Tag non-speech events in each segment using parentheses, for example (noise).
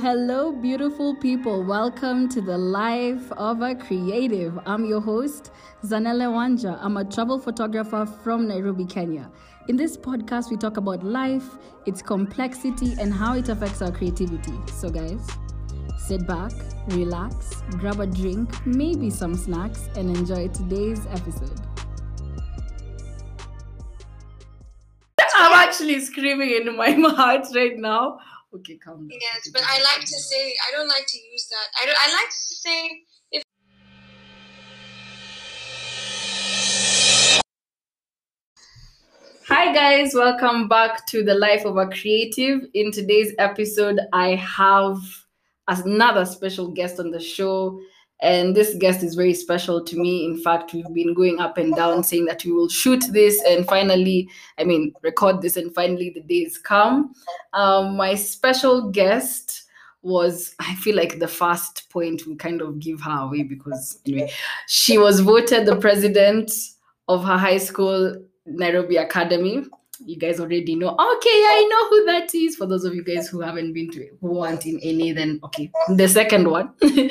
Hello, beautiful people. Welcome to the life of a creative. I'm your host, Zanelle Wanja. I'm a travel photographer from Nairobi, Kenya. In this podcast, we talk about life, its complexity, and how it affects our creativity. So, guys, sit back, relax, grab a drink, maybe some snacks, and enjoy today's episode. I'm actually screaming in my (laughs) heart right now. Okay, calm down. Yes, but I like to say I don't like to use that. I don't. I like to say if. Hi guys, welcome back to the Life of a Creative. In today's episode, I have another special guest on the show, and this guest is very special to me. In fact, we've been going up and down saying that we will shoot this and finally, I mean, record this, and finally the days come. Um, my special guest was I feel like the first point we kind of give her away because anyway, she was voted the president of her high school Nairobi Academy. You guys already know. Okay, I know who that is. For those of you guys who haven't been to it, who aren't in any, then okay. The second one, (laughs)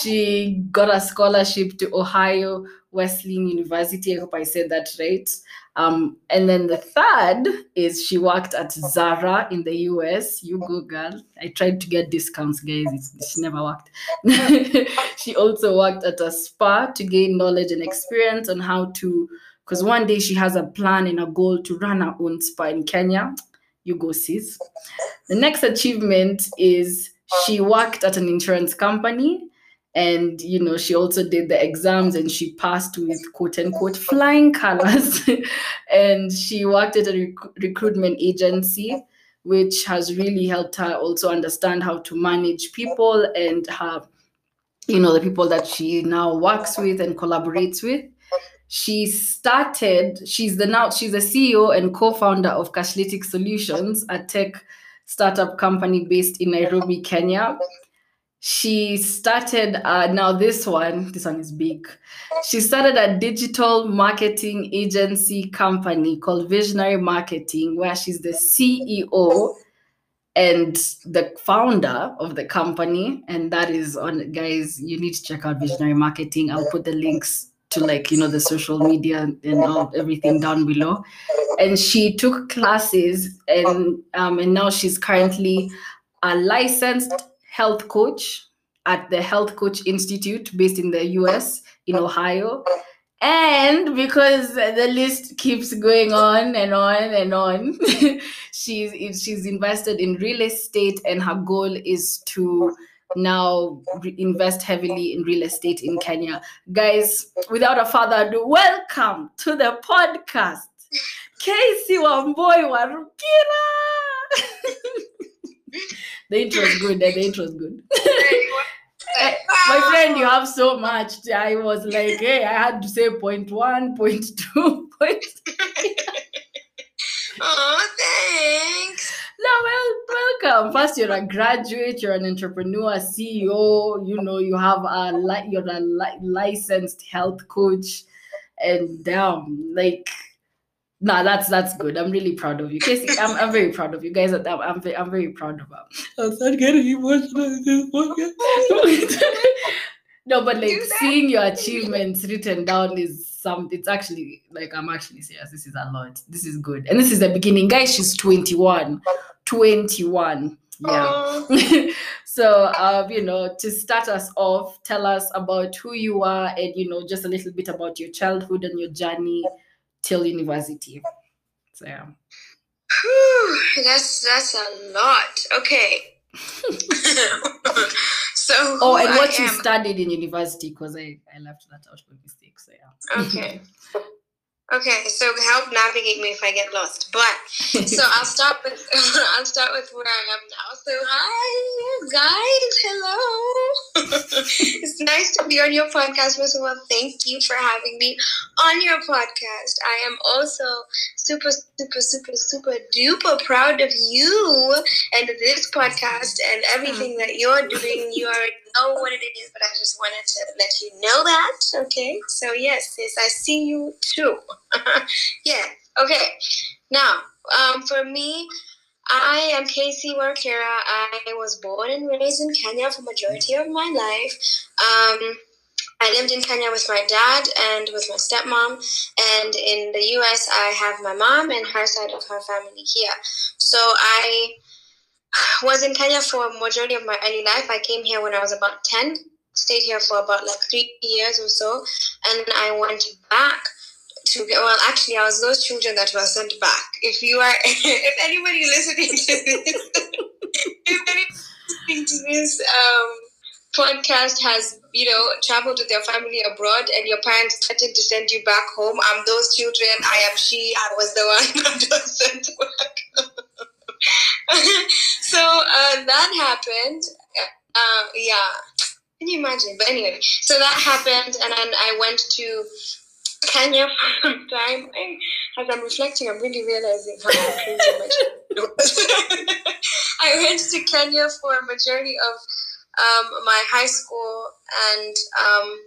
she got a scholarship to Ohio Wesleyan University. I hope I said that right. Um, and then the third is she worked at Zara in the US. You go, girl. I tried to get discounts, guys. It's, she never worked. (laughs) she also worked at a spa to gain knowledge and experience on how to because one day she has a plan and a goal to run her own spa in Kenya. You go, sis. The next achievement is she worked at an insurance company and you know she also did the exams and she passed with quote unquote flying colors (laughs) and she worked at a rec- recruitment agency which has really helped her also understand how to manage people and have you know the people that she now works with and collaborates with she started she's the now she's the ceo and co-founder of cashlytic solutions a tech startup company based in nairobi kenya. She started uh, now this one this one is big. She started a digital marketing agency company called visionary marketing where she's the ceo and the founder of the company. And that is on guys you need to check out visionary marketing. I'll put the links to like you know the social media and all everything down below. And she took classes and um, and now she's currently a licensed health coach at the health coach institute based in the us in ohio. And because the list keeps going on and on and on (laughs) she's she's invested in real estate and her goal is to now re- invest heavily in real estate in Kenya. Guys, without a further ado, welcome to the podcast. Cassie Wamboi Warukira. (laughs) the intro is good. eh? The intro is good. (laughs) My friend, you have so much. I was like, hey, I had to say point one, point two, (laughs) point Oh, thanks. No, well, welcome. First, you're a graduate, you're an entrepreneur, CEO. You know, you have a li- you're a li- licensed health coach, and damn, like, nah, that's that's good. I'm really proud of you, Cassie. I'm, I'm very proud of you guys. I'm I'm, ve- I'm very proud of her. I'm start getting emotional in this podcast. no, but like seeing your achievements written down is some. It's actually like I'm actually serious. This is a lot. This is good, and this is the beginning, guys. She's 21. 21. Yeah. (laughs) So um, you know, to start us off, tell us about who you are and you know, just a little bit about your childhood and your journey till university. So yeah. whew, that's that's a lot. Okay. (laughs) (laughs) so Oh, and I what you am- studied in university, because I, I left that out by mistake. So yeah. Okay. (laughs) Okay, so help navigate me if I get lost. But so I'll (laughs) start with (laughs) I'll start with where I am now. So hi guys, hello. (laughs) it's nice to be on your podcast. First of all, thank you for having me on your podcast. I am also super, super, super, super duper proud of you and this podcast and everything mm. that you're doing. You already know what it is, but I just wanted to let you know that. Okay. So yes, sis, I see you too. (laughs) yeah. Okay. Now, um, for me, I am Cassie Wakira. I was born and raised in Kenya for majority of my life. Um, I lived in Kenya with my dad and with my stepmom, and in the U.S. I have my mom and her side of her family here. So I was in Kenya for a majority of my early life. I came here when I was about ten, stayed here for about like three years or so, and I went back to. Well, actually, I was those children that were sent back. If you are, (laughs) if anybody listening to this, (laughs) if anybody listening to this. Um, podcast has you know traveled with your family abroad and your parents threatened to send you back home i'm those children i am she i was the one (laughs) that was sent back (laughs) so uh, that happened uh, yeah can you imagine but anyway so that happened and then i went to Kenya (laughs) for some time. I, as I'm reflecting, I'm really realizing how crazy my (laughs) I went to Kenya for a majority of um, my high school and um,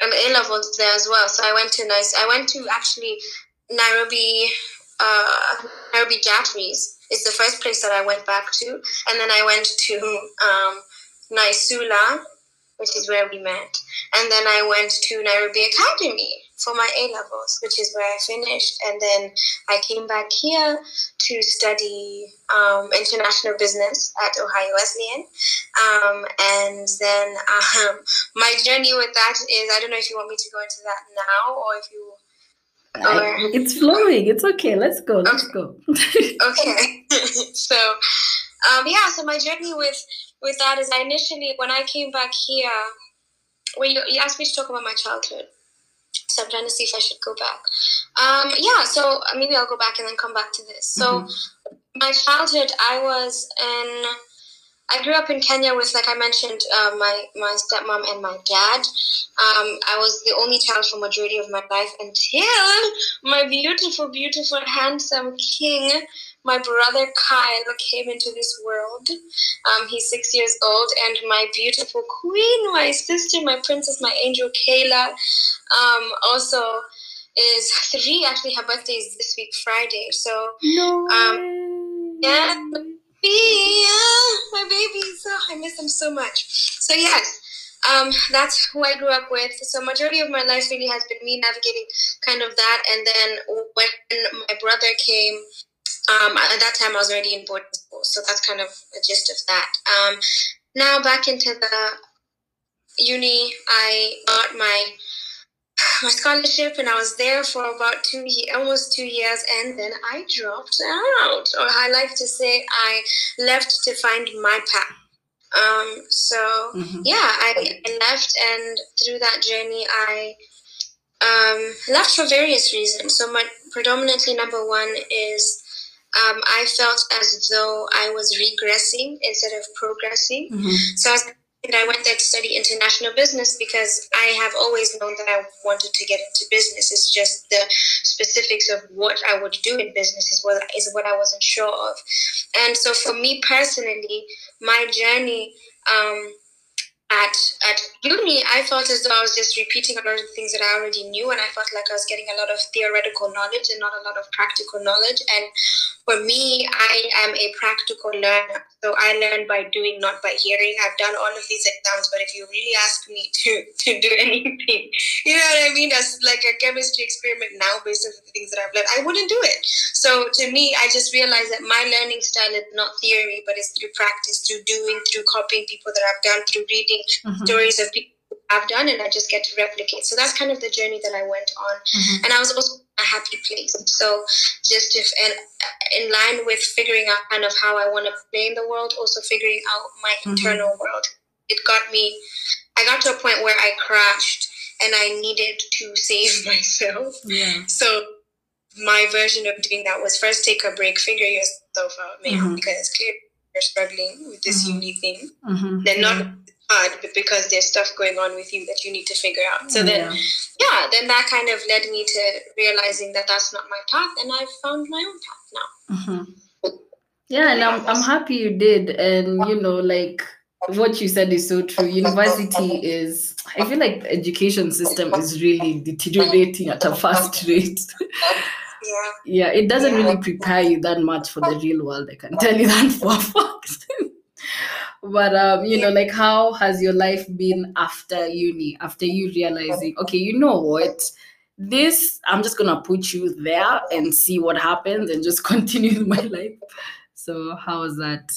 and A levels there as well. So I went to nice. I went to actually Nairobi, uh, Nairobi Jatteries is the first place that I went back to, and then I went to um, Naisula, which is where we met, and then I went to Nairobi Academy for my A levels, which is where I finished. And then I came back here to study um, international business at Ohio Wesleyan. Um, and then (laughs) um, my journey with that is I don't know if you want me to go into that now or if you. Or... it's flowing. It's okay. Let's go. Let's okay. go. okay. (laughs) (laughs) so, um, yeah. So my journey with with that is I initially when I came back here. when you, you asked me to talk about my childhood. So I'm trying to see if I should go back. Um, yeah, so uh, maybe I'll go back and then come back to this. So mm-hmm. my childhood, I was in. I grew up in Kenya with, like I mentioned, uh, my my stepmom and my dad. Um, I was the only child for majority of my life until my beautiful, beautiful, handsome king my brother Kyle came into this world. Um, he's six years old, and my beautiful queen, my sister, my princess, my angel Kayla, um, also is three. Actually, her birthday is this week, Friday. So, no um, yeah, yeah, my baby. So I miss him so much. So yes. Um, that's who I grew up with. So majority of my life really has been me navigating kind of that. And then when my brother came, um, at that time I was already in boarding school. So that's kind of the gist of that. Um, now back into the uni, I got my my scholarship and I was there for about two almost two years and then I dropped out or I like to say I left to find my path um, so mm-hmm. yeah I, I, left and through that journey I um, left for various reasons so my predominantly number one is um, I felt as though I was regressing instead of progressing mm-hmm. so I was and I went there to study international business because I have always known that I wanted to get into business. It's just the specifics of what I would do in business is what is what I wasn't sure of. And so for me personally, my journey um, at at uni, I felt as though I was just repeating a lot of things that I already knew, and I felt like I was getting a lot of theoretical knowledge and not a lot of practical knowledge. And for me, I am a practical learner. So I learn by doing, not by hearing. I've done all of these exams, but if you really ask me (laughs) to, to do anything, you know what I mean? As like a chemistry experiment now based on the things that I've learned, I wouldn't do it. So to me, I just realized that my learning style is not theory, but it's through practice, through doing, through copying people that I've done, through reading mm-hmm. stories of people I've done, and I just get to replicate. So that's kind of the journey that I went on. Mm-hmm. And I was also a happy place. So just if and in line with figuring out kind of how I want to play in the world, also figuring out my mm-hmm. internal world. It got me. I got to a point where I crashed and I needed to save (laughs) myself. Yeah. So my version of doing that was first take a break, figure yourself out, man, mm-hmm. because it's clear you're struggling with this mm-hmm. uni thing. Mm-hmm. Then not hard, but because there's stuff going on with you that you need to figure out. So then, yeah. yeah, then that kind of led me to realizing that that's not my path, and I've found my own path now. Mm-hmm. Yeah, and I'm I'm happy you did, and you know, like what you said is so true. University is, I feel like the education system is really deteriorating at a fast (laughs) rate. yeah. Yeah, it doesn't Yeah. really prepare you that much for the real world. I can tell you that for a fact. But um, you know, like how has your life been after uni? After you realizing, okay, you know what? This I'm just gonna put you there and see what happens and just (laughs) continue my life. So how was that?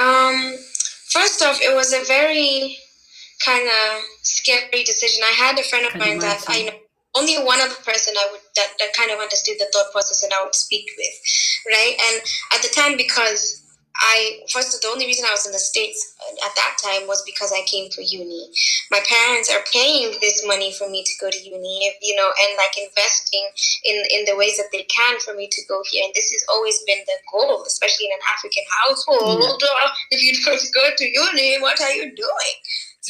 Um, first off, it was a very kind of scary decision. I had a friend of mine that I know only one other person I would that, that kind of understood the thought process and I would speak with, right? And at the time, because I first the only reason I was in the states uh, at that time was because I came for uni. My parents are paying this money for me to go to uni, you know, and like investing in in the ways that they can for me to go here. And this has always been the goal, especially in an African household. If you don't (laughs) go to uni, what are you doing?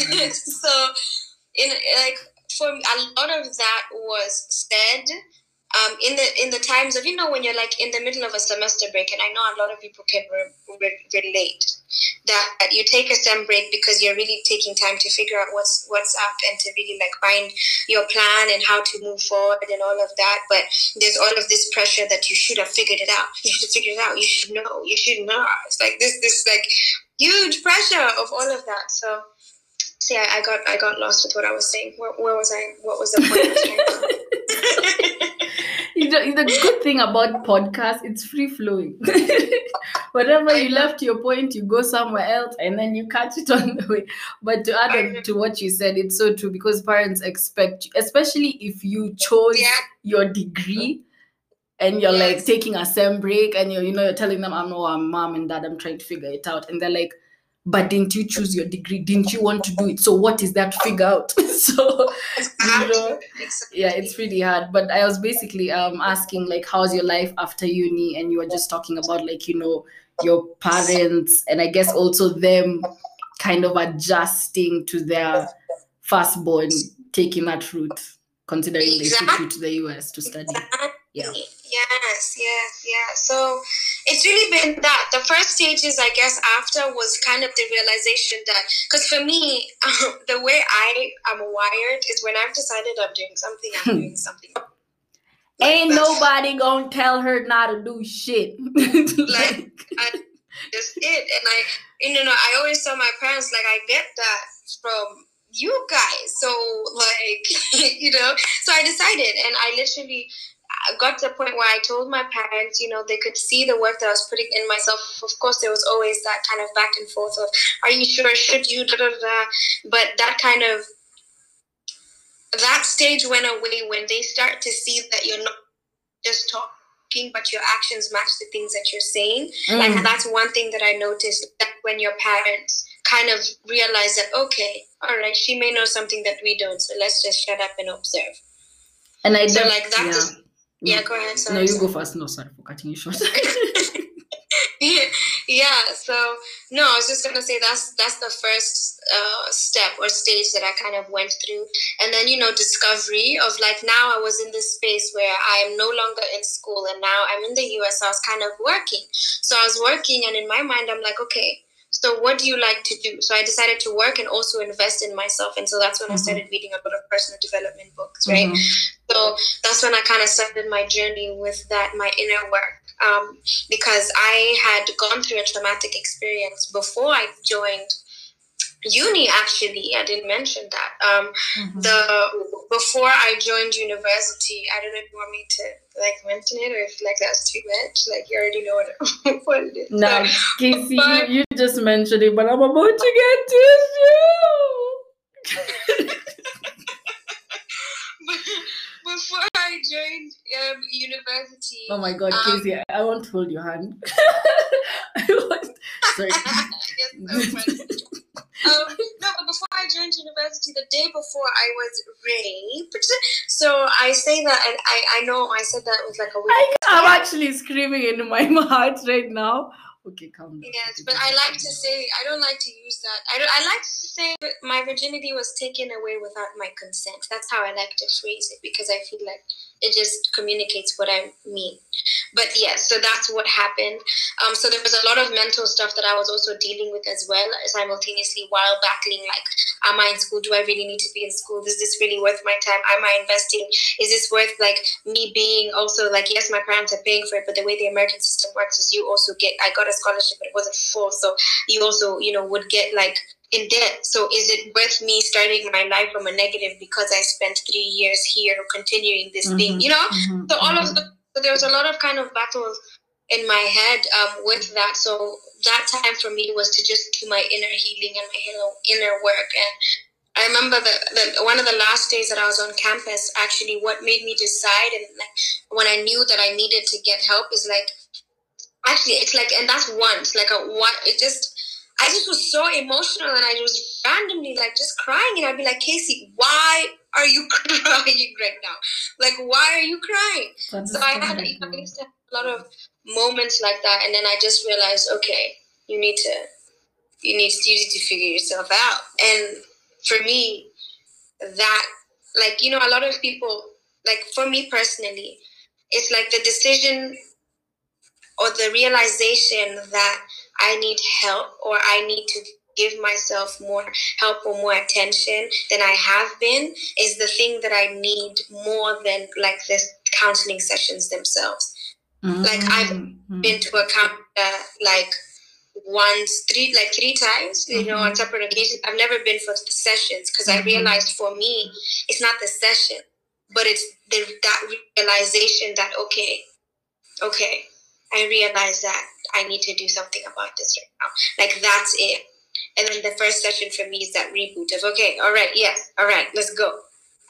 Right. Mm-hmm. (laughs) so, in like for me, a lot of that was said um, in the in the times of you know when you're like in the middle of a semester break, and I know a lot of people can re- re- relate that, you take a sem break because you're really taking time to figure out what's what's up and to really like find your plan and how to move forward and all of that. But there's all of this pressure that you should have figured it out. You should have figured it out. You should know. You should know. It's like this this like huge pressure of all of that. So. See, I, I got I got lost with what I was saying. Where, where was I? What was the point? I was trying to- Know, the good thing about podcast, it's free flowing. (laughs) Whatever you left your point, you go somewhere else and then you catch it on the way. But to add on to what you said, it's so true because parents expect, you, especially if you chose Yeah. your degree and you're like taking a sem break and you're, you know, you're telling them, I'm no, I'm mom and dad, I'm trying to figure it out. And they're like, but didn't you choose your degree? Didn't you want to do it? So what is that figure out? (laughs) so know, yeah it's really hard but i was basically um asking like how's your life after uni and you were just talking about like you know your parents and i guess also them kind of adjusting to their firstborn taking that route considering they took you to the us to study Yeah. Yes, yes, yeah. So it's really been that. The first stages, I guess, after was kind of the realization that, because for me, (laughs) the way I am wired is when I've decided I'm doing something, I'm doing (laughs) something. ain't Like, nobody gonna tell her not to do shit (laughs) Like, That's it. And I, you know, I always tell my parents, like, I get that from you guys. So, like, you know, so I decided, and I literally I got to the point where I told my parents, you know, they could see the work that I was putting in myself. Of course, there was always that kind of back and forth of, are you sure? Should you? Da, da, da. But that kind of, that stage went away when they start to see that you're not just talking, but your actions match the things that you're saying. Mm. And that's one thing that I noticed that when your parents kind of realize that, okay, all right, she may know something that we don't, so let's just shut up and observe. and i So, like, that yeah. Yeah, go ahead. Sorry, no you sorry. go first no sorry for cutting you short (laughs) yeah so no i was just gonna say that's that's the first uh, step or stage that i kind of went through and then you know discovery of like now i was in this space where i am no longer in school and now i'm in the us so i was kind of working so i was working and in my mind i'm like okay so what do you like to do so i decided to work and also invest in myself and so that's when i Mhm. started reading a lot of personal development books right Mhm. So that's when I kind of started my journey with that, my inner work. Um, because I had gone through a traumatic experience before I joined uni, actually. I didn't mention that. Um, Mhm. the Before I joined university, I don't know if you want me to like mention it or if like that's too much. Like you already know what, (laughs) what it is. So, Cassie, but- you, you just mentioned it, but I'm about to get tissue. (laughs) (laughs) before I joined um, university, Oh my God, Um, Cassie, I, won't hold your hand. (laughs) I won't. Sorry. (laughs) (laughs) Um, no, but before I joined university, the day before I was raped. So I say that, and I, I know I said that with like a weird. I, I'm actually screaming in my heart right now. Okay, calm down. Yes, but I like to say I don't like to use that. I don't. I like to say my virginity was taken away without my consent. That's how I like to phrase it because I feel like it just communicates what I mean. But yes, so that's what happened. Um, so there was a lot of mental stuff that I was also dealing with as well, simultaneously while battling like, am I in school? Do I really need to be in school? Is this really worth my time? Am I investing? Is this worth like me being also like, yes, my parents are paying for it, but the way the American system works is you also get, I got a scholarship, but it wasn't full. So you also, you know, would get like in debt. So is it worth me starting my life from a negative because I spent three years here continuing this mm-hmm, thing? You know? Mm-hmm, so all mm-hmm. of the, so there was a lot of kind of battles in my head um, with that. So that time for me was to just do my inner healing and my inner work. And I remember that one of the last days that I was on campus, actually, what made me decide and like when I knew that I needed to get help is like, actually, it's like, and that's once, like a what, it just, I just was so emotional and I was randomly like just crying and I'd be like, Cassie, why are you (laughs) crying right now? Like, why are you crying? That's so I had, I used to have a lot of moments like that and then I just realized, okay, you need to, you need to, you need to figure yourself out. And for me, that, like, you know, a lot of people, like for me personally, it's like the decision or the realization that I need help or I need to give myself more help or more attention than I have been is the thing that I need more than like the counseling sessions themselves. Mm-hmm. Like I've mm-hmm. been to a counselor like once, three like three times, you mm-hmm. know, on separate occasions. I've never been for the sessions because I mm-hmm. realized for me it's not the session, but it's the that realization that okay, okay, I realize that I need to do something about this right now. Like that's it. And then the first session for me is that reboot of okay, all right, yes, all right, let's go.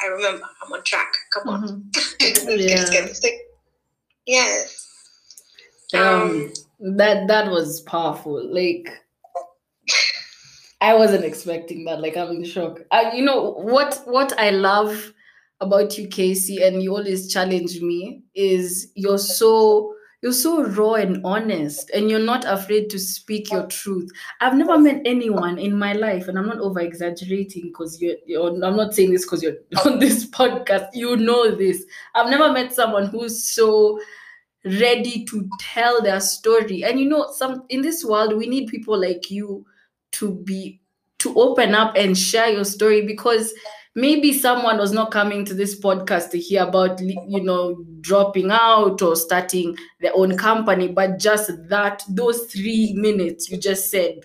I remember I'm on track. Come on. Mm-hmm. (laughs) yeah. yes. Um, um, that that was powerful. Like I wasn't expecting that. Like I'm in shock. I, you know what? What I love about you, Cassie, and you always challenge me is you're so you're so raw and honest and you're not afraid to speak your truth. I've never met anyone in my life and i'm not over exaggerating because you're, you're i'm not saying this because you're (laughs) on this podcast. You know this. I've never met someone who's so ready to tell their story. And you know some in this world we need people like you to be to open up and share your story because maybe someone was not coming to this podcast to hear about you know dropping out or starting their own company but just that those 3 minutes you just said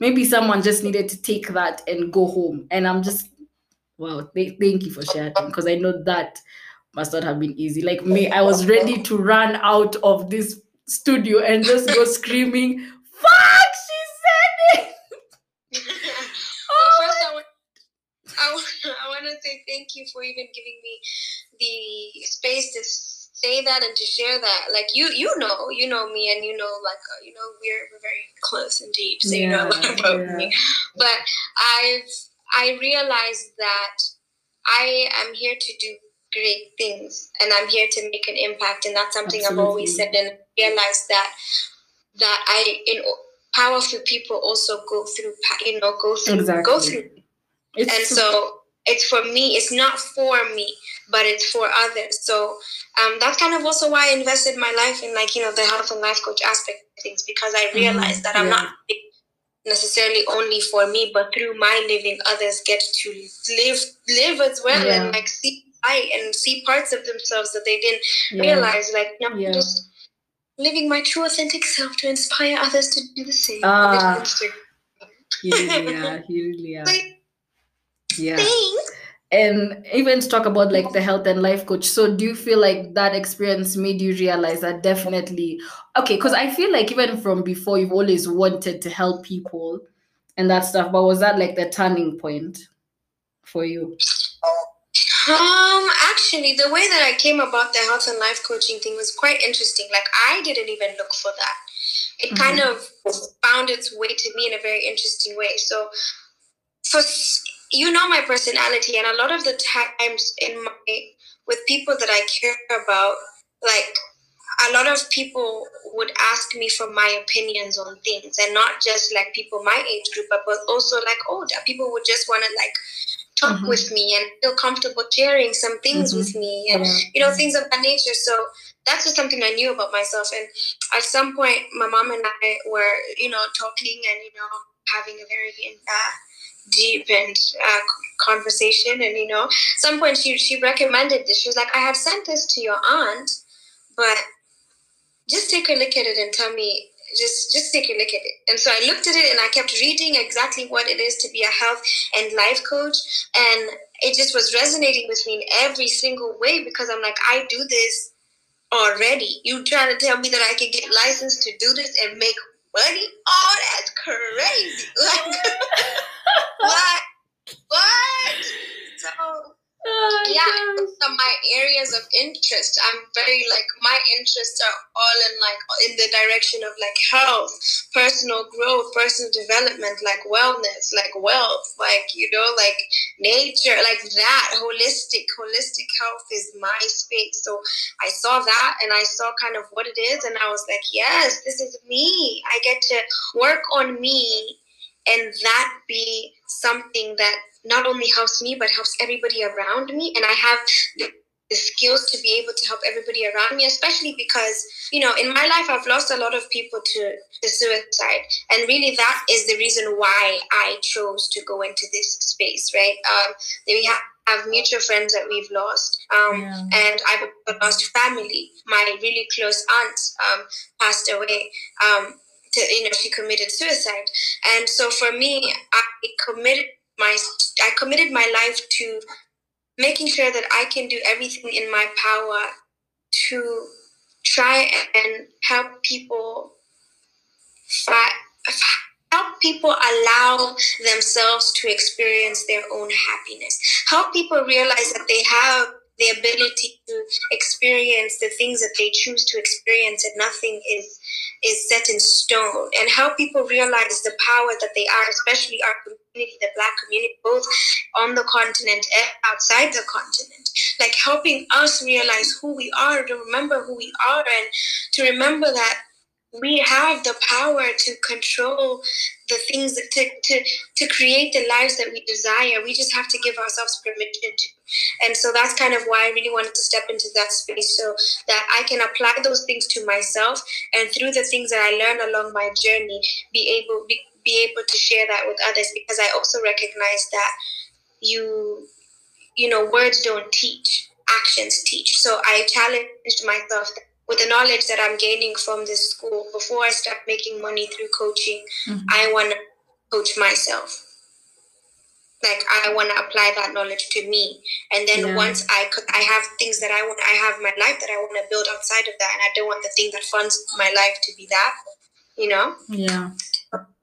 maybe someone just needed to take that and go home. And i'm just wow th- thank you for sharing because i know that must not have been easy. Like me i was ready to run out of this studio and just go screaming fuck she said it (laughs) I, (laughs) I want to say thank you for even giving me the space to say that and to share that. Like you, you know, you know me, and you know, like uh, you know, we're we're very close and deep, so yeah, you know a lot (laughs) about yeah. me. But I've I realized that I am here to do great things, and I'm here to make an impact, and that's something Absolutely. I've always said, and realized that that I in powerful people also go through you know go through exactly. go through it's and so it's for me. It's not for me, but it's for others. So um, that's kind of also why I invested my life in like you know the health and life coach aspect of things because I mm-hmm. realized mm-hmm. that I'm yeah. not necessarily only for me, but through my living, others get to live live as well yeah. and like see I and see parts of themselves that they didn't yeah. realize. Like know, yeah. just living my true authentic self to inspire others to do the same. Ah, (laughs) yeah. He really are. Yeah. Thanks. And even to talk about like the health and life coach. So do you feel like that experience made you realize that definitely okay, because I feel like even from before you've always wanted to help people and that stuff, but was that like the turning point for you? Um, actually, the way that I came about the health and life coaching thing was quite interesting. Like, I didn't even look for that. It mm-hmm. kind of found its way to me in a very interesting way. So, for you know my personality and a lot of the times in my with people that i care about like a lot of people would ask me for my opinions on things and not just like people my age group but also like older people would just want to like talk Mhm. with me and feel comfortable sharing some things Mhm. with me and Yeah. you know things of that nature so that's just something i knew about myself and at some point my mom and i were you know talking and you know having a very in uh, deep and uh, conversation and you know some point she she recommended this. She was like i have sent this to your aunt but just take a look at it and tell me just just take a look at it. And so i looked at it and i kept reading exactly what it is to be a health and life coach. And it just was resonating with me in every single way because i'm like i do this already. You trying to tell me that i can get licensed to do this and make money oh that's crazy. (laughs) Like (laughs) what? What? So Oh, yeah, those my areas of interest. I'm very like my interests are all in like in the direction of like health, personal growth, personal development, like wellness, like wealth, like you know, like nature, like that. Holistic, holistic health is my space. So I saw that and I saw kind of what it is, and I was like, yes, this is me. I get to work on me and that be something that not only helps me but helps everybody around me. And i have the, the skills to be able to help everybody around me especially because you know in my life i've lost a lot of people to, to suicide. And really that is the reason why i chose to go into this space right? Um, we have have mutual friends that we've lost. Um, Yeah. and i've lost family. My really close aunt um, passed away um, to, you know she committed suicide. And so for me i committed my i committed my life to making sure that i can do everything in my power to try and help people help people allow themselves to experience their own happiness. Help people realize that they have the ability to experience the things that they choose to experience and nothing is is set in stone. And help people realize the power that they are especially our the black community both on the continent and outside the continent like helping us realize who we are to remember who we are and to remember that we have the power to control the things that to, to to create the lives that we desire. We just have to give ourselves permission to. And so that's kind of why i really wanted to step into that space so that i can apply those things to myself and through the things that i learned along my journey be able be, be able to share that with others because i also recognize that you you know words don't teach actions teach so i challenged myself with the knowledge that i'm gaining from this school before i start making money through coaching Mhm. i want to coach myself like i want to apply that knowledge to me and then Yeah. once i could i have things that i want i have my life that i want to build outside of that and i don't want the thing that funds my life to be that you know? Yeah.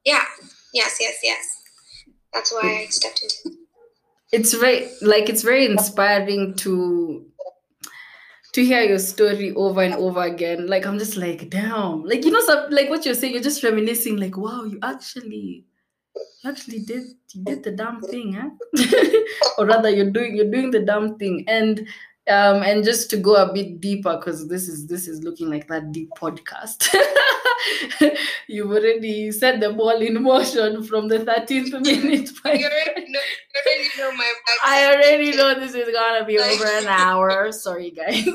yeah. Yes yes yes. That's why i stepped into it's very like it's very inspiring to to hear your story over and over again. Like i'm just like damn. Like you know some like what you're saying you're just reminiscing like wow you actually you actually did you did the damn thing huh eh? (laughs) or rather you're doing you're doing the damn thing. And um and just to go a bit deeper because this is this is looking like that deep podcast (laughs) you've already set the ball in motion from the 13th (laughs) minute already know, already know my. (laughs) I already know this is gonna be over an hour. Sorry, guys.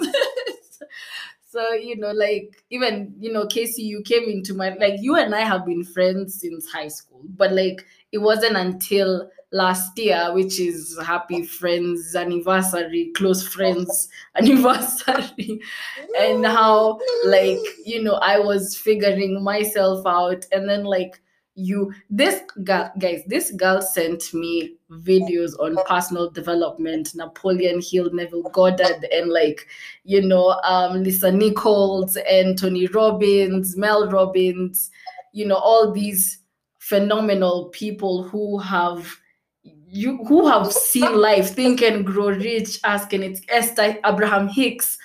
so you know, like even you know, Cassie, you came into my like you and I have been friends since high school, but like it wasn't until last year, which is happy friends anniversary, close friends (laughs) anniversary, and how like you know I was figuring myself out, and then like you this girl guys this girl sent me videos on personal development. Napoleon hill neville goddard and like you know um lisa nichols and tony robbins mel robbins you know all these phenomenal people who have you who have seen life think and grow rich ask and it's esther abraham hicks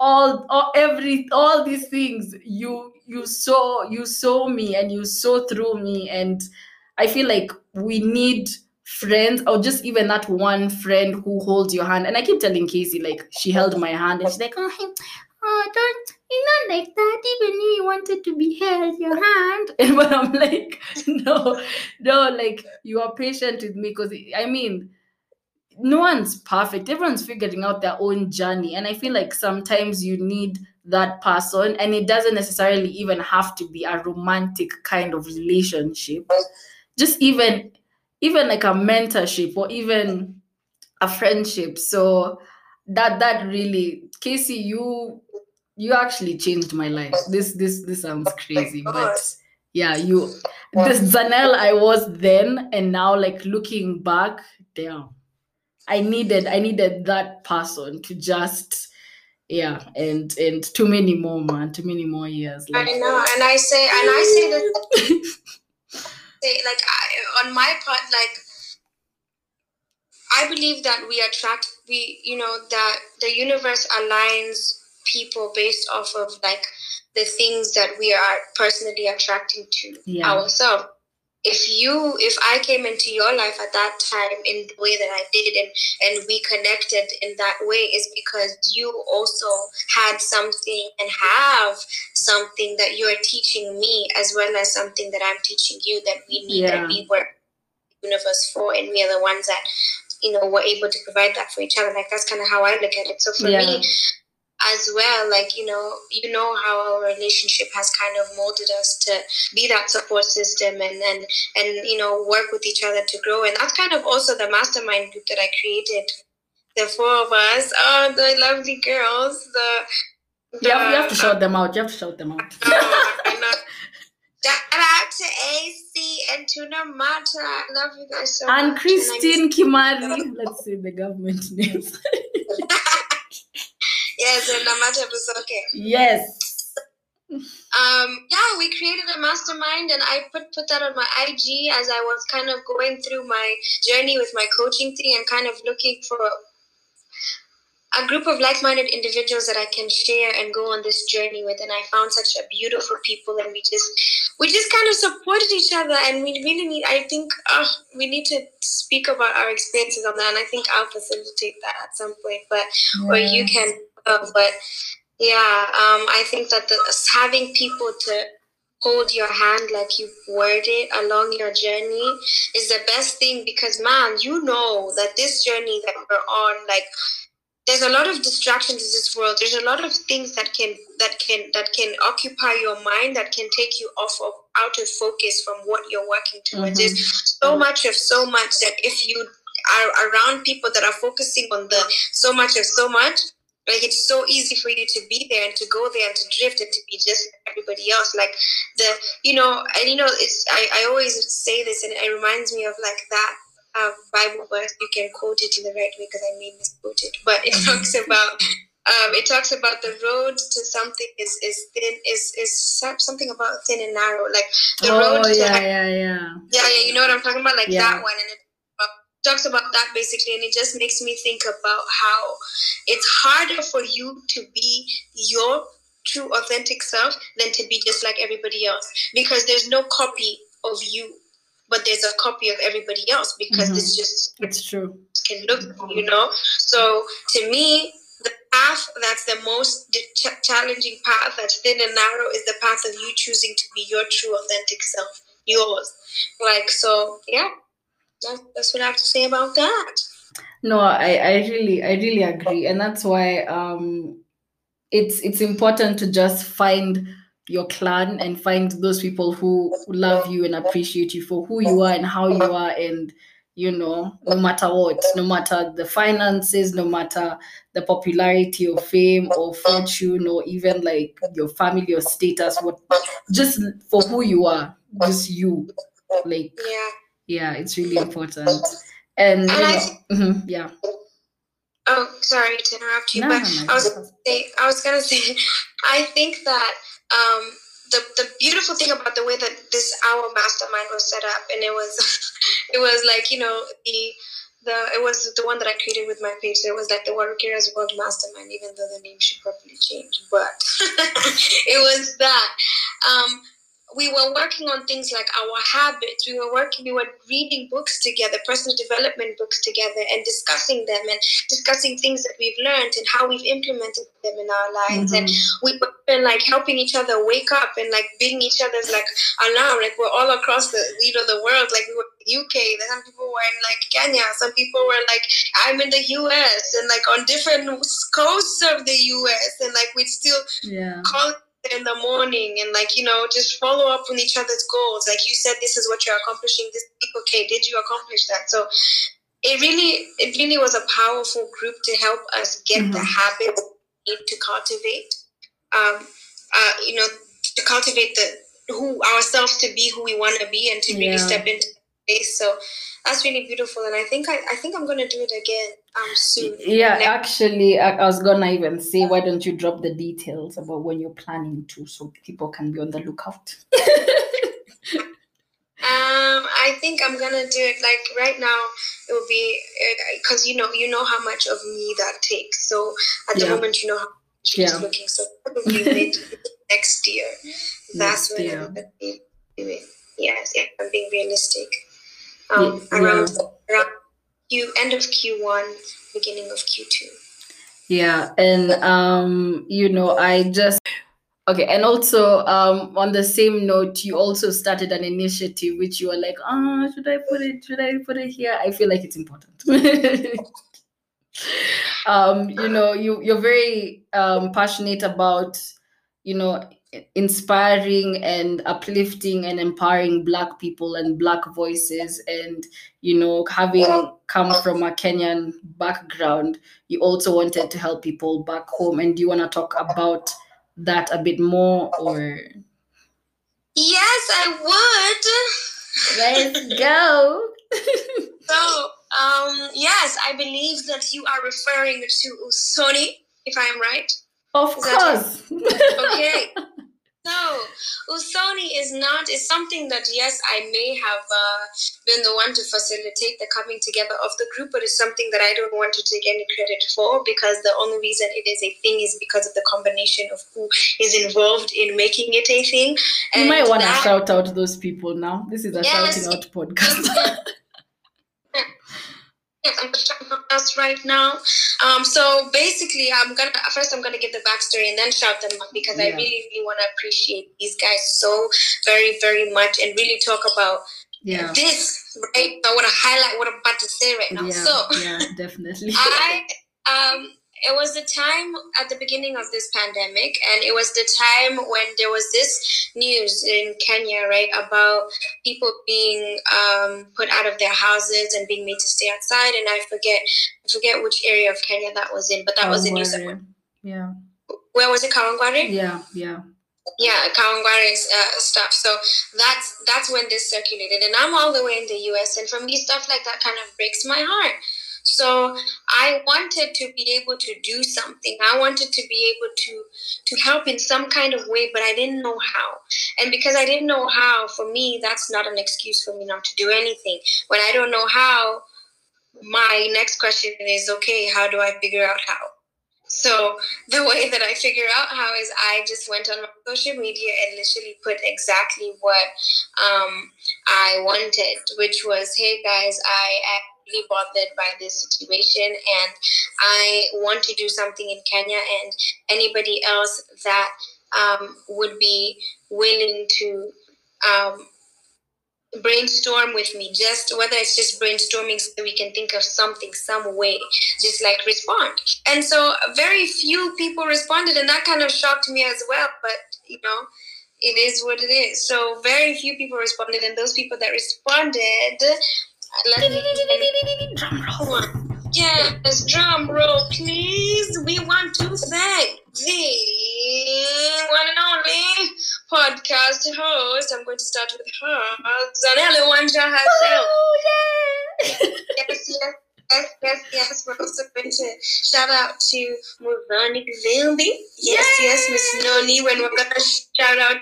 all, all every all these things you you saw you saw me and you saw through me. And i feel like we need friends or just even that one friend who holds your hand. And i keep telling cassie like she held my hand and she's like oh, oh don't not like that even you wanted to be held your hand and (laughs) but i'm like no no like you are patient with me because i mean no one's perfect. Everyone's figuring out their own journey. And I feel like sometimes you need that person, and it doesn't necessarily even have to be a romantic kind of relationship. Just even even like a mentorship or even a friendship. So that that really Cassie, you you actually changed my life. This this this sounds oh crazy, but yeah, you this Zanelle I was then and now like looking back, damn. I needed I needed that person to just yeah and and too many more man too many more years like, I know and I say and I say that (laughs) say like I, on my part like I believe that we attract we you know that the universe aligns people based off of like the things that we are personally attracting to yeah. ourselves if you if i came into your life at that time in the way that i did and and we connected in that way is because you also had something and have something that you're teaching me as well as something that i'm teaching you that we need yeah. that we work universe for and we are the ones that you know we're able to provide that for each other like that's kind of how i look at it so for yeah. me as well like you know you know how our relationship has kind of molded us to be that support system and and and you know work with each other to grow and that's kind of also the mastermind group that i created the four of us oh the lovely girls the, the you, have, you have to shout them out you have to shout them out (laughs) oh, Shout out to AC and Tuna Mata. I love you guys so and much. Christine and Kimari. Let's say the government names. (laughs) yes, and Namata Busoke. Yes. Um, yeah, we created a mastermind and I put, put that on my IG as I was kind of going through my journey with my coaching thing and kind of looking for a group of like-minded individuals that I can share and go on this journey with. And I found such a beautiful people, and we just we just kind of supported each other. And we really need. I think uh, we need to speak about our experiences on that. And I think I'll facilitate that at some point, but yeah. or you can. Uh, but yeah, um, I think that the, having people to hold your hand like you worded along your journey is the best thing because man you know that this journey that we're on like there's a lot of distractions in this world there's a lot of things that can that can that can occupy your mind that can take you off of out of focus from what you're working towards mm-hmm. there's so much of so much that if you are around people that are focusing on the so much of so much like it's so easy for you to be there and to go there and to drift and to be just everybody else like the you know and you know it's i, I always say this and it reminds me of like that um, Bible verse. You can quote it in the right way because I may misquote it, but it mm-hmm. talks about um, it talks about the road to something is is thin is is something about thin and narrow. Like the oh, road. To, yeah, yeah, yeah. Yeah, yeah. You know what I'm talking about? Like yeah. that one, and it talks about that basically, and it just makes me think about how it's harder for you to be your true authentic self than to be just like everybody else because there's no copy of you but there's a copy of everybody else because mm-hmm. it's just it's true. can look you know? So to me the path that's the most ch- challenging path that's thin and narrow is the path of you choosing to be your true authentic self yours. Like so yeah that, that's what i have to say about that. No i i really i really agree. And that's why um it's it's important to just find your clan and find those people who love you and appreciate you for who you are and how you are. And you know no matter what no matter the finances no matter the popularity or fame or fortune or even like your family or status what just for who you are just you. Like yeah yeah it's really important and you know, mm-hmm, yeah oh sorry to interrupt you no, but no, i was say, i was gonna say (laughs) i think that um, the, the beautiful thing about the way that this our mastermind was set up and it was (laughs) it was like you know the the it was the one that I created with my page. So it was like the Warukira's World Mastermind, even though the name should probably change. But (laughs) it was that. Um, we were working on things like our habits. We were working, we were reading books together, personal development books together, and discussing them and discussing things that we've learned and how we've implemented them in our lives. Mm-hmm. And we were like helping each other wake up and like being each other's like alarm. Like we're all across the you know the world. Like we were UK. Some people were in like Kenya. Some people were like I'm in the US and like on different coasts of the US. And like we'd still yeah. call in the morning and like you know just follow up on each other's goals. Like you said this is what you're accomplishing this week okay did you accomplish that? So it really it really was a powerful group to help us get mm-hmm. the habits to cultivate um uh you know to cultivate the who ourselves to be who we want to be and to really yeah. step into space. So that's really beautiful. And i think i, I think i'm going to do it again um, soon. Yeah, actually, I, I was gonna even say, why don't you drop the details about when you're planning to, so people can be on the lookout. Um, I think I'm gonna do it like right now. It will be because you know you know how much of me that takes. So at the yeah. moment, you know how she's yeah. looking. So probably mid (laughs) next year. That's next when year. I'm gonna be doing. Yes, yeah, I'm being realistic. Um, yeah. around around End of Q1, beginning of Q2. Yeah, and um, you know, I just okay, and also um on the same note, you also started an initiative which you were like, oh, should I put it? Should I put it here? I feel like it's important. (laughs) um, you know, you you're very um passionate about, you know, inspiring and uplifting and empowering black people and black voices and you know having come from a kenyan background you also wanted to help people back home. And do you want to talk about that a bit more or? Yes i would. Let's (laughs) go. (laughs) So um yes i believe that you are referring to usoni if i am right. Of Is course. (laughs) Okay no, Usoni is not, is something that, yes, I may have uh, been the one to facilitate the coming together of the group, but it's something that I don't want to take any credit for because the only reason it is a thing is because of the combination of who is involved in making it a thing. And you might want to shout out those people now. This is a yes, shouting out podcast. (laughs) I'm us right now. Um, so basically, I'm gonna first I'm gonna give the backstory and then shout them out because yeah. I really really want to appreciate these guys so very very much and really talk about yeah. this right. I want to highlight what I'm about to say right now. Yeah, so yeah, definitely. (laughs) I um it was the time at the beginning of this pandemic, and it was the time when there was this news in Kenya, right, about people being um, put out of their houses and being made to stay outside. And I forget, I forget which area of Kenya that was in, but that was in New Yeah. Where was it, Kawangware? Yeah, yeah yeah Kawangware's uh, stuff so that's that's when this circulated and i'm all the way in the us and for me stuff like that kind of breaks my heart so I wanted to be able to do something. I wanted to be able to to help in some kind of way, but I didn't know how. And because I didn't know how, for me, that's not an excuse for me not to do anything. When I don't know how, my next question is okay, how do I figure out how? So the way that I figure out how is I just went on social media and literally put exactly what um, I wanted, which was, hey guys, I really bothered by this situation and I want to do something in Kenya and anybody else that um, would be willing to um, brainstorm with me. Just whether it's just brainstorming so we can think of something some way just like respond. And so very few people responded and that kind of shocked me as well but you know it is what it is. So very few people responded and those people that responded Drum roll. Yes, drum roll, please. We want to thank the one and only podcast host. I'm going to start with her, Zanelle Wanja herself. Oh, yeah. yes, yes. Yes, yes, yes. We're also going to shout out to Muzani Zildi. Yes, yes, Miss Noni. When we're going to shout out,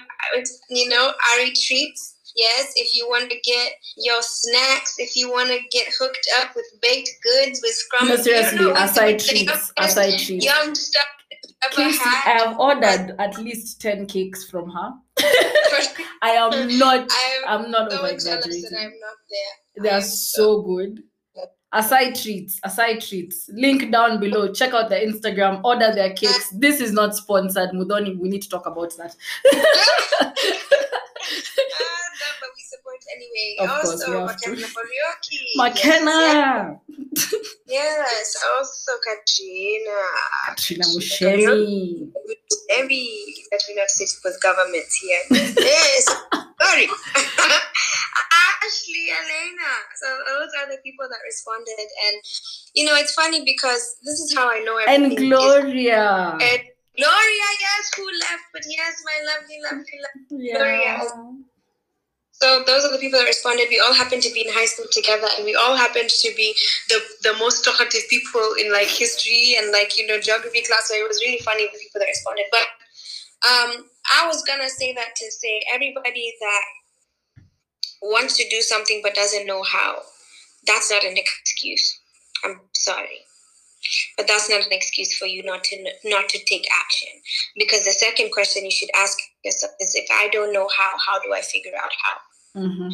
you know, Ari Treats. Yes, if you want to get your snacks, if you want to get hooked up with baked goods with scrum. No, seriously, you know, aside treats, aside treats. Young stuff. Cakes, I have ordered at least 10 cakes from her. (laughs) I am not. I'm, I'm not so over exaggerating. I'm not there. They are I'm so good. Aside treats, aside treats. Link down below. Check out their Instagram. Order their cakes. This is not sponsored. Mudoni, we need to talk about that. (laughs) (laughs) Ah, no, but we support anyway. Of also, have to. Makena. McKenna, (laughs) Yes, also Katrina. Katrina Mushemi. Maybe that we not sit with government here. (laughs) yes, sorry. (laughs) Ashley, Elena. So those are the people that responded, and you know it's funny because this is how I know everything. and is- Gloria. and Gloria, yes, who left? But yes, my lovely, lovely, lovely. Yeah. So those are the people that responded. We all happened to be in high school together, and we all happened to be the the most talkative people in like history and like you know geography class. So it was really funny the people that responded. But um, I was gonna say that to say everybody that wants to do something but doesn't know how, that's not an excuse. I'm sorry. But that's not an excuse for you not to not to take action. Because the second question you should ask yourself is if I don't know how, how do I figure out how? Mhm.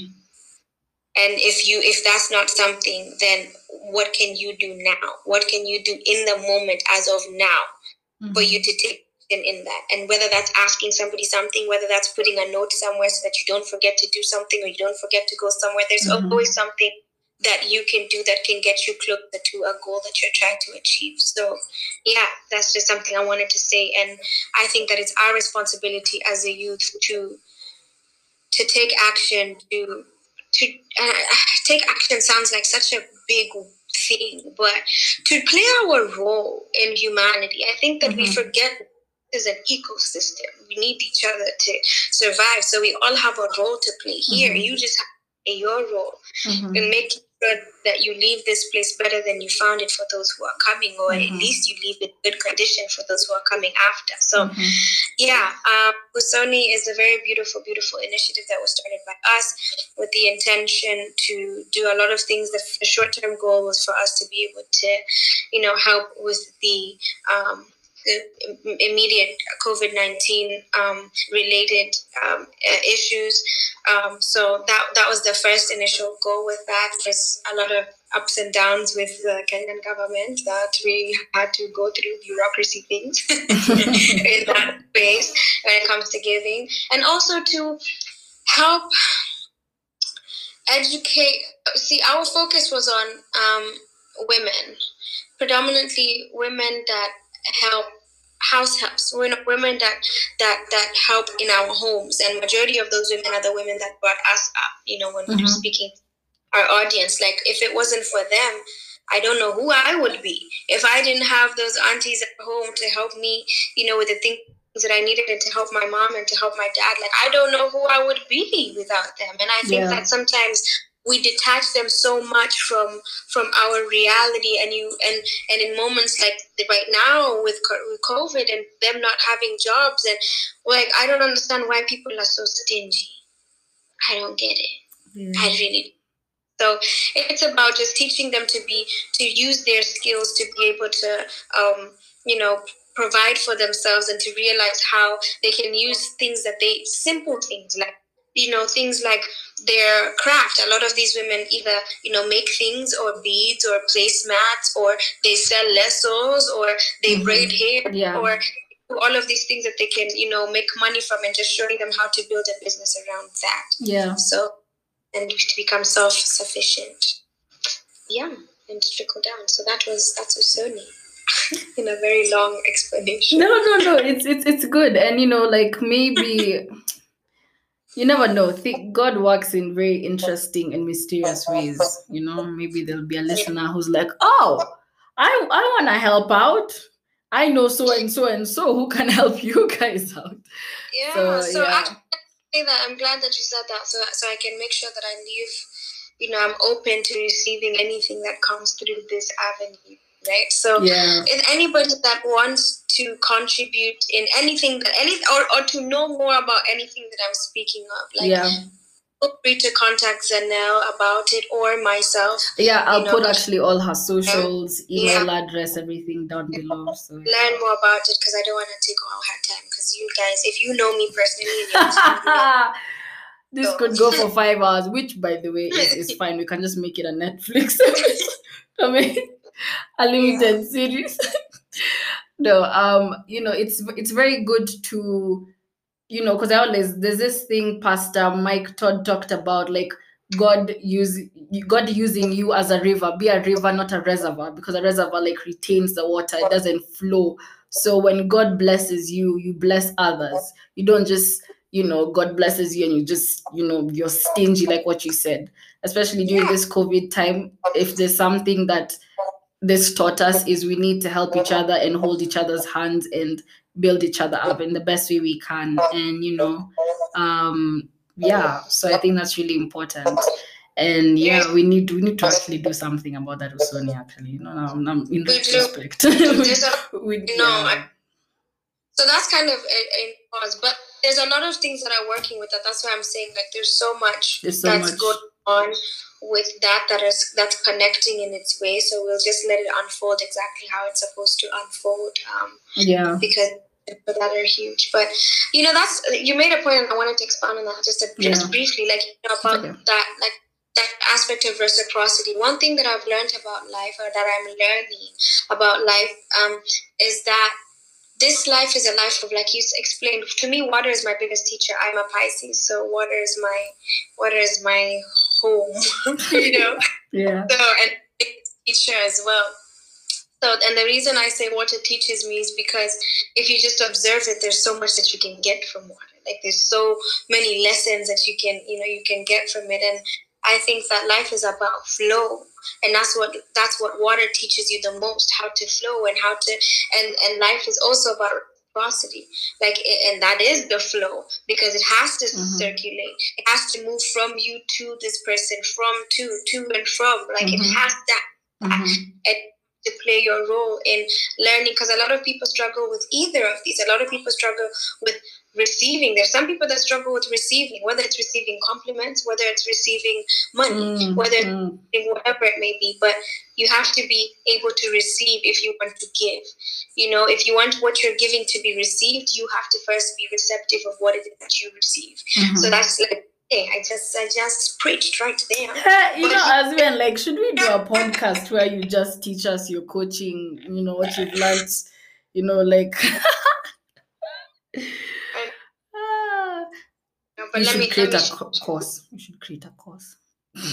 and if you if that's not something then what can you do now what can you do in the moment as of now for Mhm. you to take action in that and whether that's asking somebody something whether that's putting a note somewhere so that you don't forget to do something or you don't forget to go somewhere there's Mhm. always something that you can do that can get you closer to a goal that you're trying to achieve so yeah that's just something i wanted to say and i think that it's our responsibility as a youth to to take action to to uh, take action sounds like such a big thing but to play our role in humanity i think that we Mhm. forget is an ecosystem we need each other to survive so we all have a role to play here Mhm. you just have your role Mhm. and making that you leave this place better than you found it for those who are coming or Mhm. at least you leave it in good condition for those who are coming after so Mhm. yeah, um, Usoni is a very beautiful, beautiful initiative that was started by us with the intention to do a lot of things. The short-term goal was for us to be able to, you know, help with the, um, the immediate COVID nineteen um, related um, uh, issues. Um, so that that was the first initial goal with that. There's a lot of ups and downs with the Kenyan government that we had to go through bureaucracy things (laughs) in that space when it comes to giving and also to help educate see our focus was on um, women predominantly women that help house helps women women that that that help in our homes and majority of those women are the women that brought us up you know when we Mhm. we're speaking our audience like if it wasn't for them i don't know who i would be if i didn't have those aunties at home to help me you know with the things that i needed and to help my mom and to help my dad like i don't know who i would be without them and i think Yeah. that sometimes we detach them so much from from our reality and you and and in moments like right now with with covid and them not having jobs and like i don't understand why people are so stingy. I don't get it. Yeah. I really so it's about just teaching them to be to use their skills to be able to um, you know provide for themselves and to realize how they can use things that they simple things like you know things like their craft a lot of these women either you know make things or beads or placemats or they sell lassos or they Mhm. braid hair Yeah. or all of these things that they can you know make money from and just showing them how to build a business around that Yeah. so and to become self-sufficient yeah and trickle down so that was that's Usoni (laughs) in a very long explanation No, no, no. It's it's it's good, and you know, like maybe (laughs) you never know. Think God works in very interesting and mysterious ways. You know, maybe there'll be a listener who's like, "Oh, I I want to help out. I know so and so and so who can help (laughs) you guys out." yeah So, so, yeah. actually that i'm glad that you said that so so i can make sure that i leave you know i'm open to receiving anything that comes through this avenue right so Yeah. if anybody that wants to contribute in anything that any or, or to know more about anything that i'm speaking of like yeah. feel free to contact Zanelle about it or myself. Yeah, I'll know, put actually all her socials, Yeah. email address, everything down below. So Learn more about it because I don't want to take all her time. Because you guys, if you know me personally, (laughs) this So- could go for five hours, which by the way is, is (laughs) fine. We can just make it a Netflix. (laughs) I mean a limited series. (laughs) no, um, you know, it's it's very good to, you know, because I always there's this thing Pastor Mike Todd talked about, like God use God using you as a river, be a river, not a reservoir, because a reservoir like retains the water, it doesn't flow. So when God blesses you, you bless others. You don't just, you know, God blesses you and you just, you know, you're stingy, like what you said. Especially during Yeah. this COVID time, if there's something that this taught us is we need to help each other and hold each other's hands and build each other up in the best way we can. And you know, um, yeah. So I think that's really important. And yeah, we need we need to actually do something about that with Usoni. Actually, you know, I'm, I'm in We do. retrospect. We, (laughs) No, I- so that's kind of a, a pause. But there's a lot of things that are working with that. That's why I'm saying like there's so much There's so that's much. going on with that that is that's connecting in its way. So we'll just let it unfold exactly how it's supposed to unfold. Um, yeah. because that are huge. But you know, that's you made a point, and I wanted to expand on that just a, just Yeah. briefly, like you know, about Okay. that, like that aspect of reciprocity. One thing that I've learned about life, or that I'm learning about life, um, is that this life is a life of like you explained to me water is my biggest teacher. I'm a pisces so water is my water is my home (laughs) you know? Yeah. so and teacher as well. So and the reason i say water teaches me is because if you just observe it there's so much that you can get from water. Like there's so many lessons that you can you know you can get from it. And i think that life is about flow and that's what that's what water teaches you the most how to flow and how to and and life is also about reciprocity like and that is the flow because it has to Mhm. circulate it has to move from you to this person from to to and from like it Mhm. has that Mhm. to play your role in learning because a lot of people struggle with either of these a lot of people struggle with receiving there's some people that struggle with receiving whether it's receiving compliments whether it's receiving money Mm, whether mm. whatever it may be but you have to be able to receive if you want to give you know if you want what you're giving to be received you have to first be receptive of what it is that you receive so Mhm. that's like hey i just i just preached right there (laughs) you know, as well, like, should we do a (laughs) podcast where you just teach us your coaching, you know, what you've learned, you know, like. (laughs) No, but you let should me, let create me a co- course. You should create a course.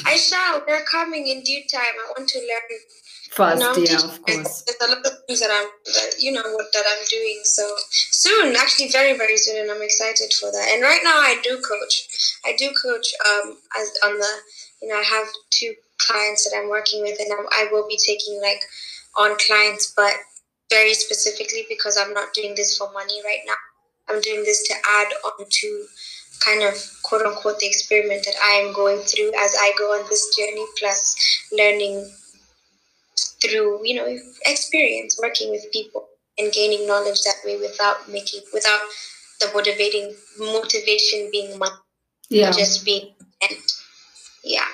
I shall. They're coming in due time. I want to learn. First, yeah, of course. There's a lot of things that I'm, that, you know, what that I'm doing. So soon, actually, very, very soon, and I'm excited for that. And right now, I do coach. I do coach. Um, as on the, you know, I have two clients that I'm working with, and I'm, I will be taking like on clients, but very specifically because I'm not doing this for money right now. I'm doing this to add on to kind of quote unquote the experiment that I am going through as I go on this journey, plus learning through you know experience working with people and gaining knowledge that way without making without the motivating motivation being money Yeah, just being and yeah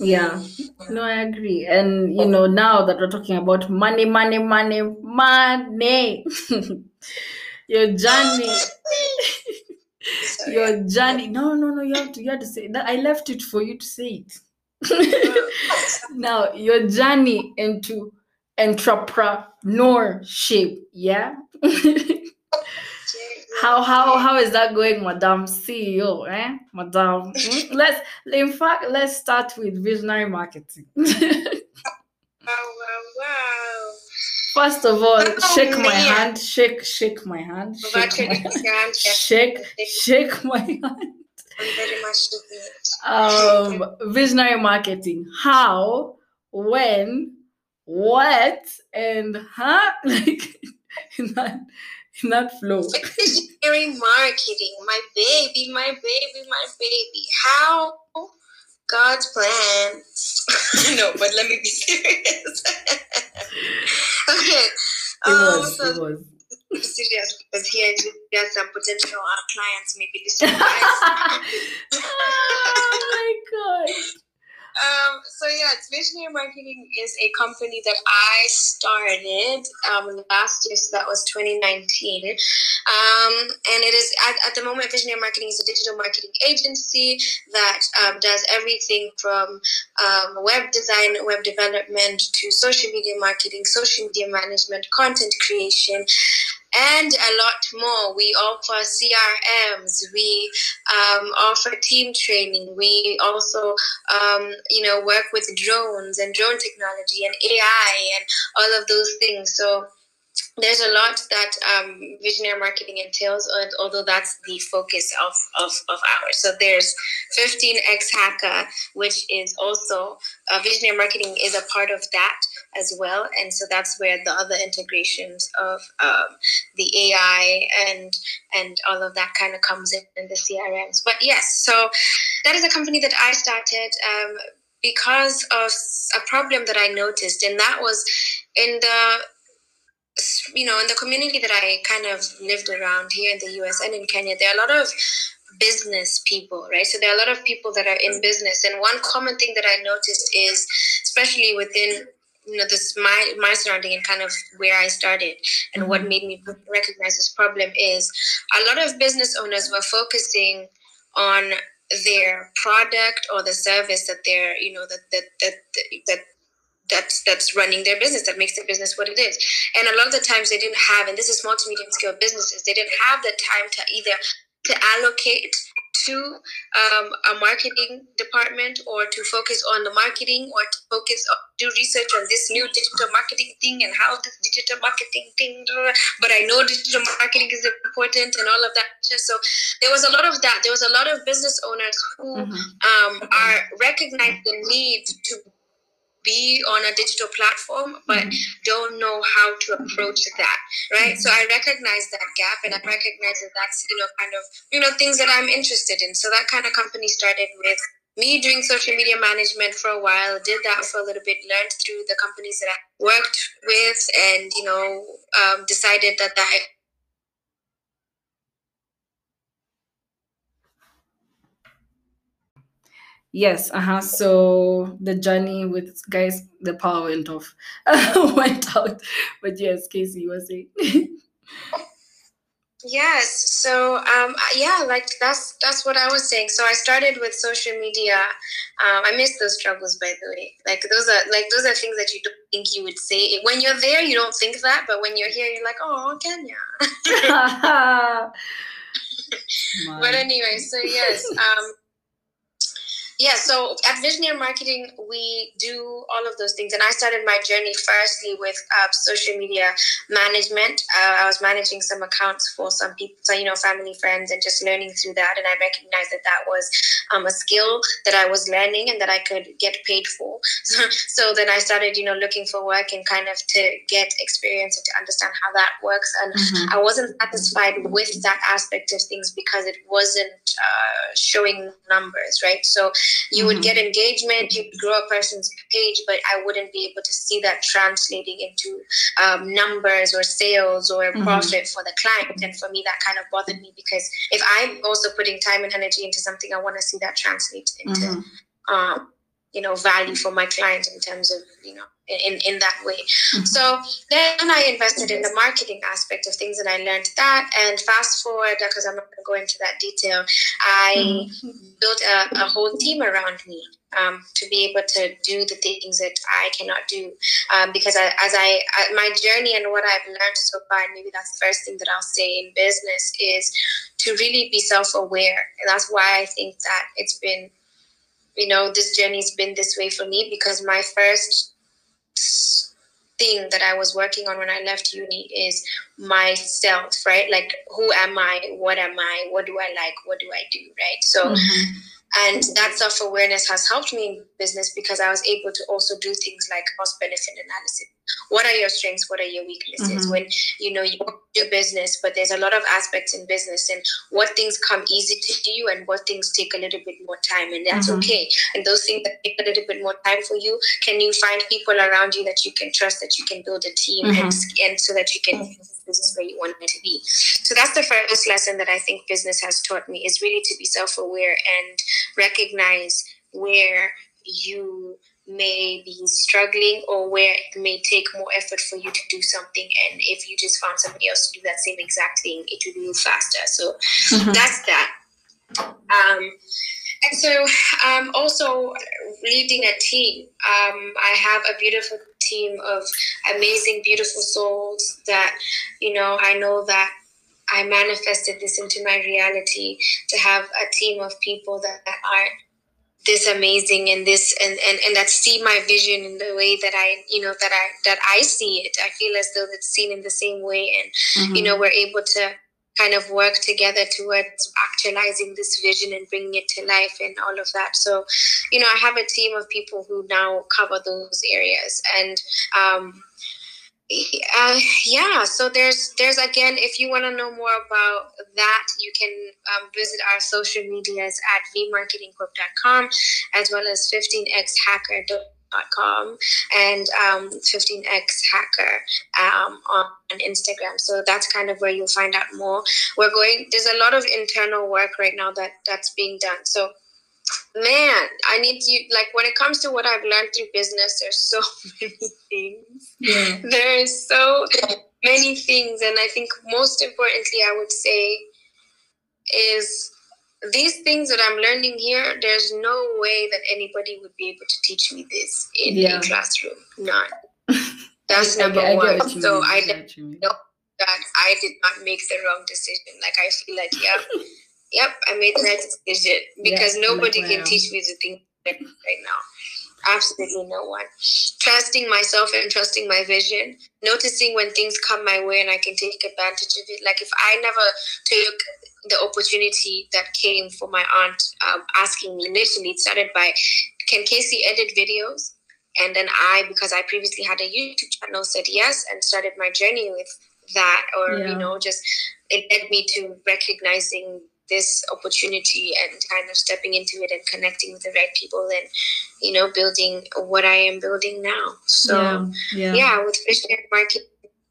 yeah. No, I agree. And, you know, now that we're talking about money, money, money, money, (laughs) your journey. (laughs) so, your journey. No no no you have to you have to say that. I left it for you to say it. (laughs) Now your journey into entrepreneurship yeah? (laughs) How how how is that going madam ceo eh? Madam Hmm? (laughs) let's in fact let's start with visionary marketing. Wow wow wow first of all Oh, shake my hand shake shake my hand shake my hand shake shake my (laughs) hand. Very much um visionary marketing. How when what and huh? (laughs) Like in that in that flow. Visionary marketing, my baby, my baby, my baby. How God's plan. (laughs) no, but let me be serious. (laughs) okay. it Um, was so it was serious because here there's some potential uh, clients maybe listening. (laughs) oh my god. Um, so yeah, it's Visionary Marketing is a company that I started um, last year, so that was 2019. Um, and it is at, at the moment, Visionary Marketing is a digital marketing agency that um, does everything from um, web design, web development to social media marketing, social media management, content creation, and a lot more. We offer CRMs, we um, offer team training, we also, um, you know, work with drones and drone technology and AI and all of those things. So there's a lot that um, visionary marketing entails, although that's the focus of, of, of ours. So there's 15x Hacker, which is also uh, visionary marketing is a part of that as well. And so that's where the other integrations of um, the AI and and all of that kind of comes in, in the CRMs. But yes, so that is a company that I started. Um, because of a problem that I noticed, and that was in the you know, in the community that I kind of lived around here in the US and in Kenya, there are a lot of business people, right? So there are a lot of people that are in business. And one common thing that I noticed is, especially within you know this my my surrounding and kind of where I started and what mm-hmm. made me recognize this problem is a lot of business owners were focusing on their product or the service that they're you know that that that that that's that's running their business that makes their business what it is. And a lot of the times they didn't have and this is small to medium scale businesses they didn't have the time to either to allocate to um, a marketing department or to focus on the marketing or to focus on, do research on this new digital marketing thing and how this digital marketing thing but i know digital marketing is important and all of that. So there was a lot of that. There was a lot of business owners who mm-hmm. um, are recognize the need to be on a digital platform but mm-hmm. don't know how to approach that right mm-hmm. so i recognize that gap and i recognize that that's you know kind of you know things that i'm interested in so that kind of company started with me doing social media management for a while did that for a little bit learned through the companies that i worked with and you know um, decided that that Yes, uh-huh. So the journey with guys, the power went off, (laughs) went out. But yes, Cassie was saying. yes. So um, yeah, like that's that's what I was saying. So I started with social media. Um, I miss those struggles, by the way. Like those are like those are things that you don't think you would say when you're there. You don't think that, but when you're here, you're like, oh, Kenya. (laughs) (laughs) but anyway, so yes. Um, yeah, so at Visionary Marketing, we do all of those things. And I started my journey firstly with uh, social media management. Uh, I was managing some accounts for some people, so, you know, family, friends, and just learning through that. And I recognized that that was um, a skill that I was learning and that I could get paid for. So, (laughs) so then I started, you know, looking for work and kind of to get experience and to understand how that works. And mm-hmm. I wasn't satisfied with that aspect of things because it wasn't uh, showing numbers, right? So you would mm-hmm. get engagement, you would grow a person's page, but I wouldn't be able to see that translating into um, numbers or sales or mm-hmm. profit for the client. And for me, that kind of bothered me because if I'm also putting time and energy into something, I want to see that translate into. Mm-hmm. Um, you know value for my client in terms of you know in, in that way mm-hmm. so then i invested in the marketing aspect of things and i learned that and fast forward because i'm not going to go into that detail i mm-hmm. built a, a, whole team around me um, to be able to do the things that I cannot do. Um, because I, as I, I, my journey and what I've learned so far, and maybe that's the first thing that I'll say in business is to really be self aware. And that's why I think that it's been you know, this journey's been this way for me because my first thing that I was working on when I left uni is myself, right? Like, who am I? What am I? What do I like? What do I do, right? So, mm-hmm. and that self awareness has helped me in business because I was able to also do things like cost benefit analysis. What are your strengths what are your weaknesses mm-hmm. when you know you do business but there's a lot of aspects in business and what things come easy to you and what things take a little bit more time and that's mm-hmm. okay and those things that take a little bit more time for you can you find people around you that you can trust that you can build a team mm-hmm. and, and so that you can business where you want it to be so that's the first lesson that i think business has taught me is really to be self-aware and recognize where you may be struggling or where it may take more effort for you to do something. And if you just found somebody else to do that same exact thing it would move faster. So mm-hmm. that's that. Um, and so um, also leading a team. Um, i have a beautiful team of amazing beautiful souls that you know i know that i manifested this into my reality to have a team of people that, that are this amazing and this and, and and that see my vision in the way that I you know that I that I see it. I feel as though it's seen in the same way, and mm-hmm. you know we're able to kind of work together towards actualizing this vision and bringing it to life and all of that. So, you know, I have a team of people who now cover those areas and. Um, uh, yeah so there's there's again if you want to know more about that you can um, visit our social medias at vmarketingcorp.com as well as 15xhacker.com and um, 15x hacker um, on instagram. So that's kind of where you'll find out more. We're going there's a lot of internal work right now that that's being done. So man, I need to like when it comes to what I've learned through business, there's so (laughs) many things. Yeah. There's so many things. And I think most importantly, I would say is these things that I'm learning here, there's no way that anybody would be able to teach me this in yeah. a classroom. None. (laughs) That's number I, I one. So I know that I did not make the wrong decision. Like I feel like, yeah. Yep, I made that decision because yeah, nobody can teach me the thing right now. Absolutely no one. Trusting myself and trusting my vision. Noticing when things come my way and I can take advantage of it. Like if I never took the opportunity that came for my aunt um, asking me initially, it started by, can Cassie edit videos? And then I, because I previously had a YouTube channel, said yes and started my journey with that. Or, yeah. you know, just it led me to recognizing this opportunity and kind of stepping into it and connecting with the right people and you know building what i am building now so yeah, yeah. yeah with visionary market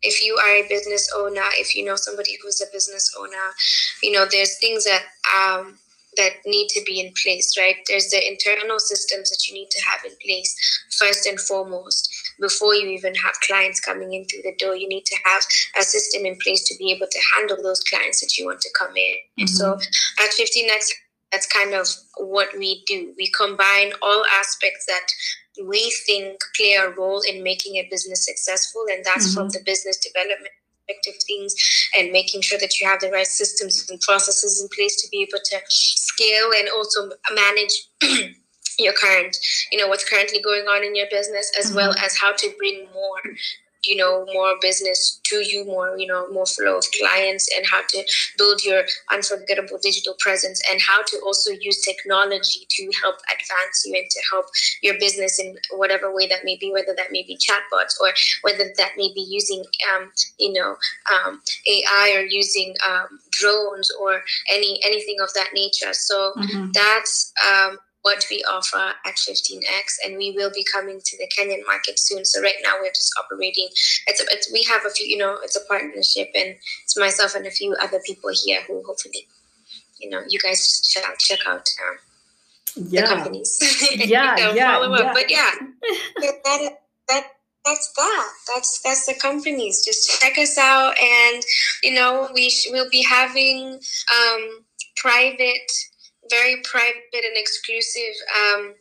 if you are a business owner if you know somebody who's a business owner you know there's things that um that need to be in place, right? There's the internal systems that you need to have in place first and foremost before you even have clients coming in through the door. You need to have a system in place to be able to handle those clients that you want to come in. Mm-hmm. And so at 15x, that's kind of what we do. We combine all aspects that we think play a role in making a business successful, and that's mm-hmm. from the business development things and making sure that you have the right systems and processes in place to be able to scale and also manage (clears throat) your current you know what's currently going on in your business as mm-hmm. well as how to bring more you know more business to you more you know more flow of clients and how to build your unforgettable digital presence and how to also use technology to help advance you and to help your business in whatever way that may be whether that may be chatbots or whether that may be using um, you know um, ai or using um, drones or any anything of that nature so mm-hmm. that's um, what we offer at 15x and we will be coming to the kenyan market soon. So right now we're just operating it's, a, it's we have a few you know it's a partnership and it's myself and a few other people here who hopefully you know you guys should check out um, yeah. the companies (laughs) yeah yeah, yeah. but yeah. (laughs) That, that that's that. That's that's the companies. Just check us out and you know we sh- we'll be having um private very private and exclusive um,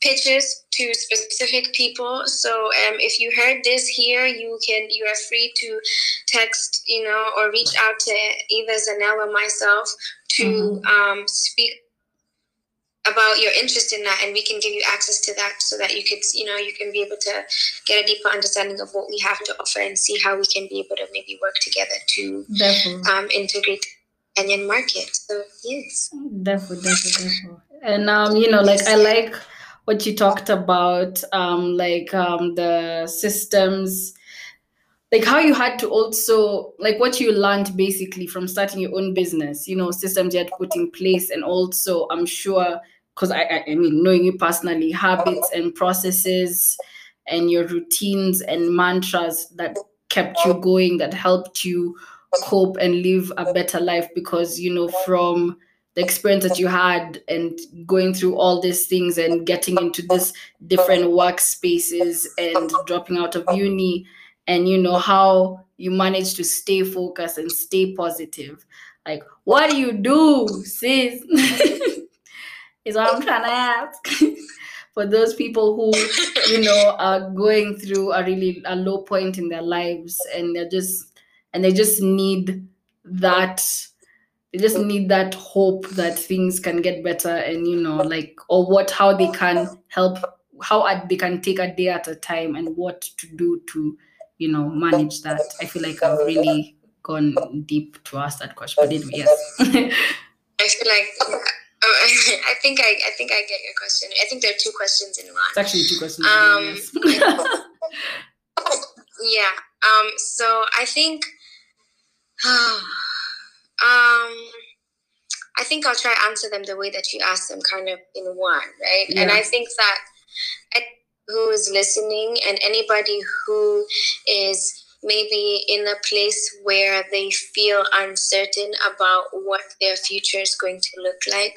pitches to specific people. So um, if you heard this here, you can you are free to text, you know, or reach out to either Zanelle or myself to mm-hmm. um, speak about your interest in that and we can give you access to that so that you could you know you can be able to get a deeper understanding of what we have to offer and see how we can be able to maybe work together to um, integrate Kenyan market. So yes. Definitely, definitely, definitely. And um, you know, like I like what you talked about, um, like um, the systems, like how you had to also like what you learned basically from starting your own business. You know, systems you had put in place, and also I'm sure because I, I, I mean knowing you personally, habits and processes and your routines and mantras that kept you going, that helped you cope and live a better life because you know from the experience that you had and going through all these things and getting into this different workspaces and dropping out of uni and you know how you manage to stay focused and stay positive. Like what do you do sis? (laughs) Is what i'm trying to ask. (laughs) For those people who you know are going through a really a low point in their lives and they're just and they just need that they just need that hope that things can get better and you know like or what how they can help how they can take a day at a time and what to do to you know manage that i feel like i've really gone deep to ask that question but anyway yes i feel like (laughs) I think I, I think I get your question. I think there are two questions in one. It's actually two questions. Um, (laughs) (laughs) yeah. Um. So I think (sighs) Um, I think I'll try answer them the way that you asked them, kind of in one, right? Yeah. And I think that who is listening and anybody who is maybe in a place where they feel uncertain about what their future is going to look like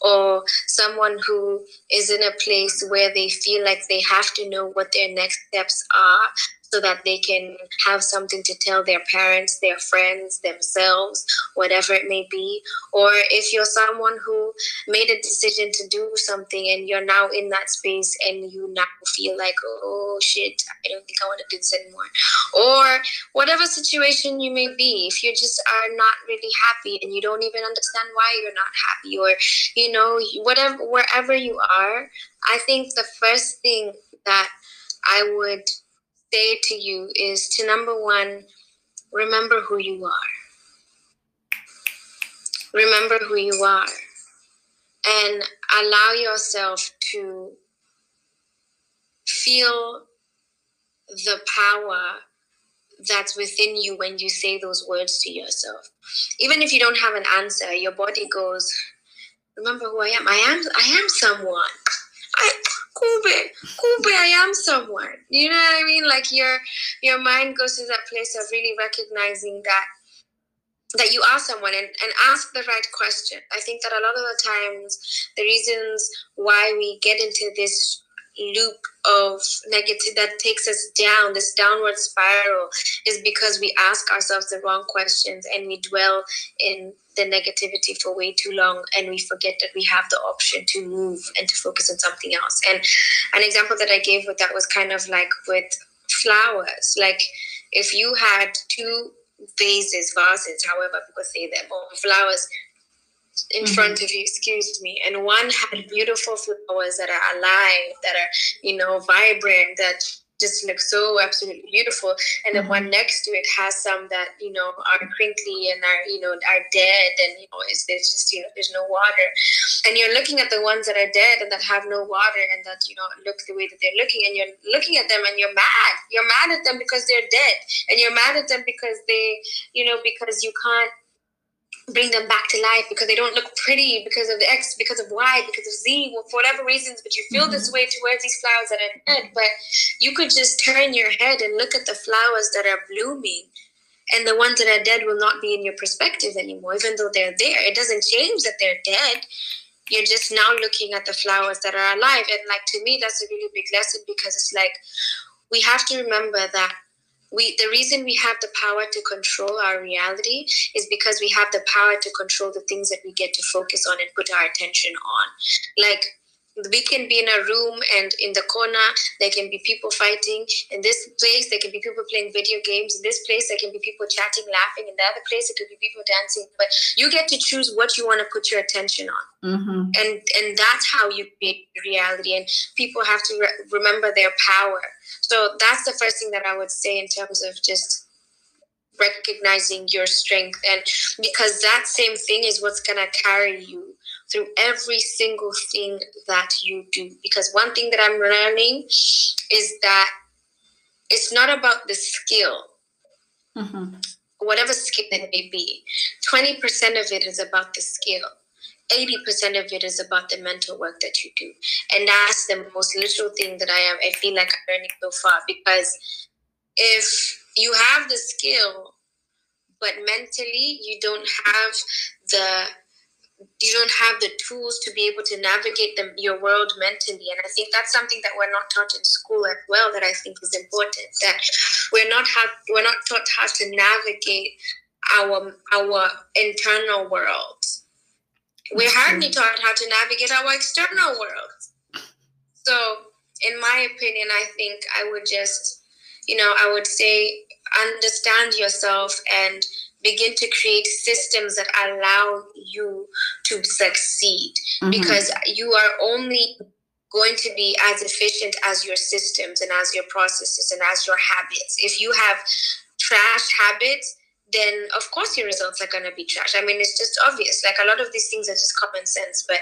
or someone who is in a place where they feel like they have to know what their next steps are so that they can have something to tell their parents, their friends, themselves, whatever it may be. Or if you're someone who made a decision to do something and you're now in that space and you now feel like, oh shit, I don't think I want to do this anymore. Or whatever situation you may be, if you just are not really happy and you don't even understand why you're not happy, or you know, whatever wherever you are, I think the first thing that I would say to you is to number one, remember who you are. Remember who you are. And allow yourself to feel the power that's within you when you say those words to yourself. Even if you don't have an answer, your body goes, remember who I am. I am I am someone. I Kube, Kube, I am someone. You know what I mean? Like your your mind goes to that place of really recognizing that that you are someone and, and ask the right question. I think that a lot of the times the reasons why we get into this loop of negative that takes us down, this downward spiral, is because we ask ourselves the wrong questions and we dwell in the negativity for way too long and we forget that we have the option to move and to focus on something else. And an example that I gave with that was kind of like with flowers. Like if you had two vases, vases, however people say them, or flowers in mm-hmm. front of you, excuse me, and one had beautiful flowers that are alive, that are, you know, vibrant, that just look so absolutely beautiful. And the mm-hmm. one next to it has some that, you know, are crinkly and are, you know, are dead and, you know, it's, there's just, you know, there's no water. And you're looking at the ones that are dead and that have no water and that, you know, look the way that they're looking and you're looking at them and you're mad. You're mad at them because they're dead. And you're mad at them because they, you know, because you can't bring them back to life because they don't look pretty because of the X, because of Y, because of Z, for whatever reasons, but you feel mm-hmm. this way towards these flowers that are dead. But you could just turn your head and look at the flowers that are blooming. And the ones that are dead will not be in your perspective anymore, even though they're there. It doesn't change that they're dead. You're just now looking at the flowers that are alive. And like to me, that's a really big lesson because it's like we have to remember that we the reason we have the power to control our reality is because we have the power to control the things that we get to focus on and put our attention on. Like we can be in a room and in the corner there can be people fighting. In this place there can be people playing video games. In this place there can be people chatting laughing. In the other place it could be people dancing. But you get to choose what you want to put your attention on. Mm-hmm. and and that's how you create reality. And people have to re- remember their power so that's the first thing that I would say in terms of just recognizing your strength and because that same thing is what's going to carry you through every single thing that you do. Because one thing that I'm learning is that it's not about the skill, Mm-hmm. whatever skill it may be. 20% of it is about the skill. 80% of it is about the mental work that you do. And that's the most literal thing that I am I feel like I'm learning so far. Because if you have the skill, but mentally you don't have the you don't have the tools to be able to navigate them, your world mentally. And I think that's something that we're not taught in school as well. That I think is important. That we're not we're not taught how to navigate our our internal world. We're hardly taught how to navigate our external world. So, in my opinion, I think I would just, you know, I would say understand yourself and begin to create systems that allow you to succeed Mhm. because you are only going to be as efficient as your systems and as your processes and as your habits. If you have trash habits, then of course your results are going to be trash. I mean, it's just obvious. Like a lot of these things are just common sense, but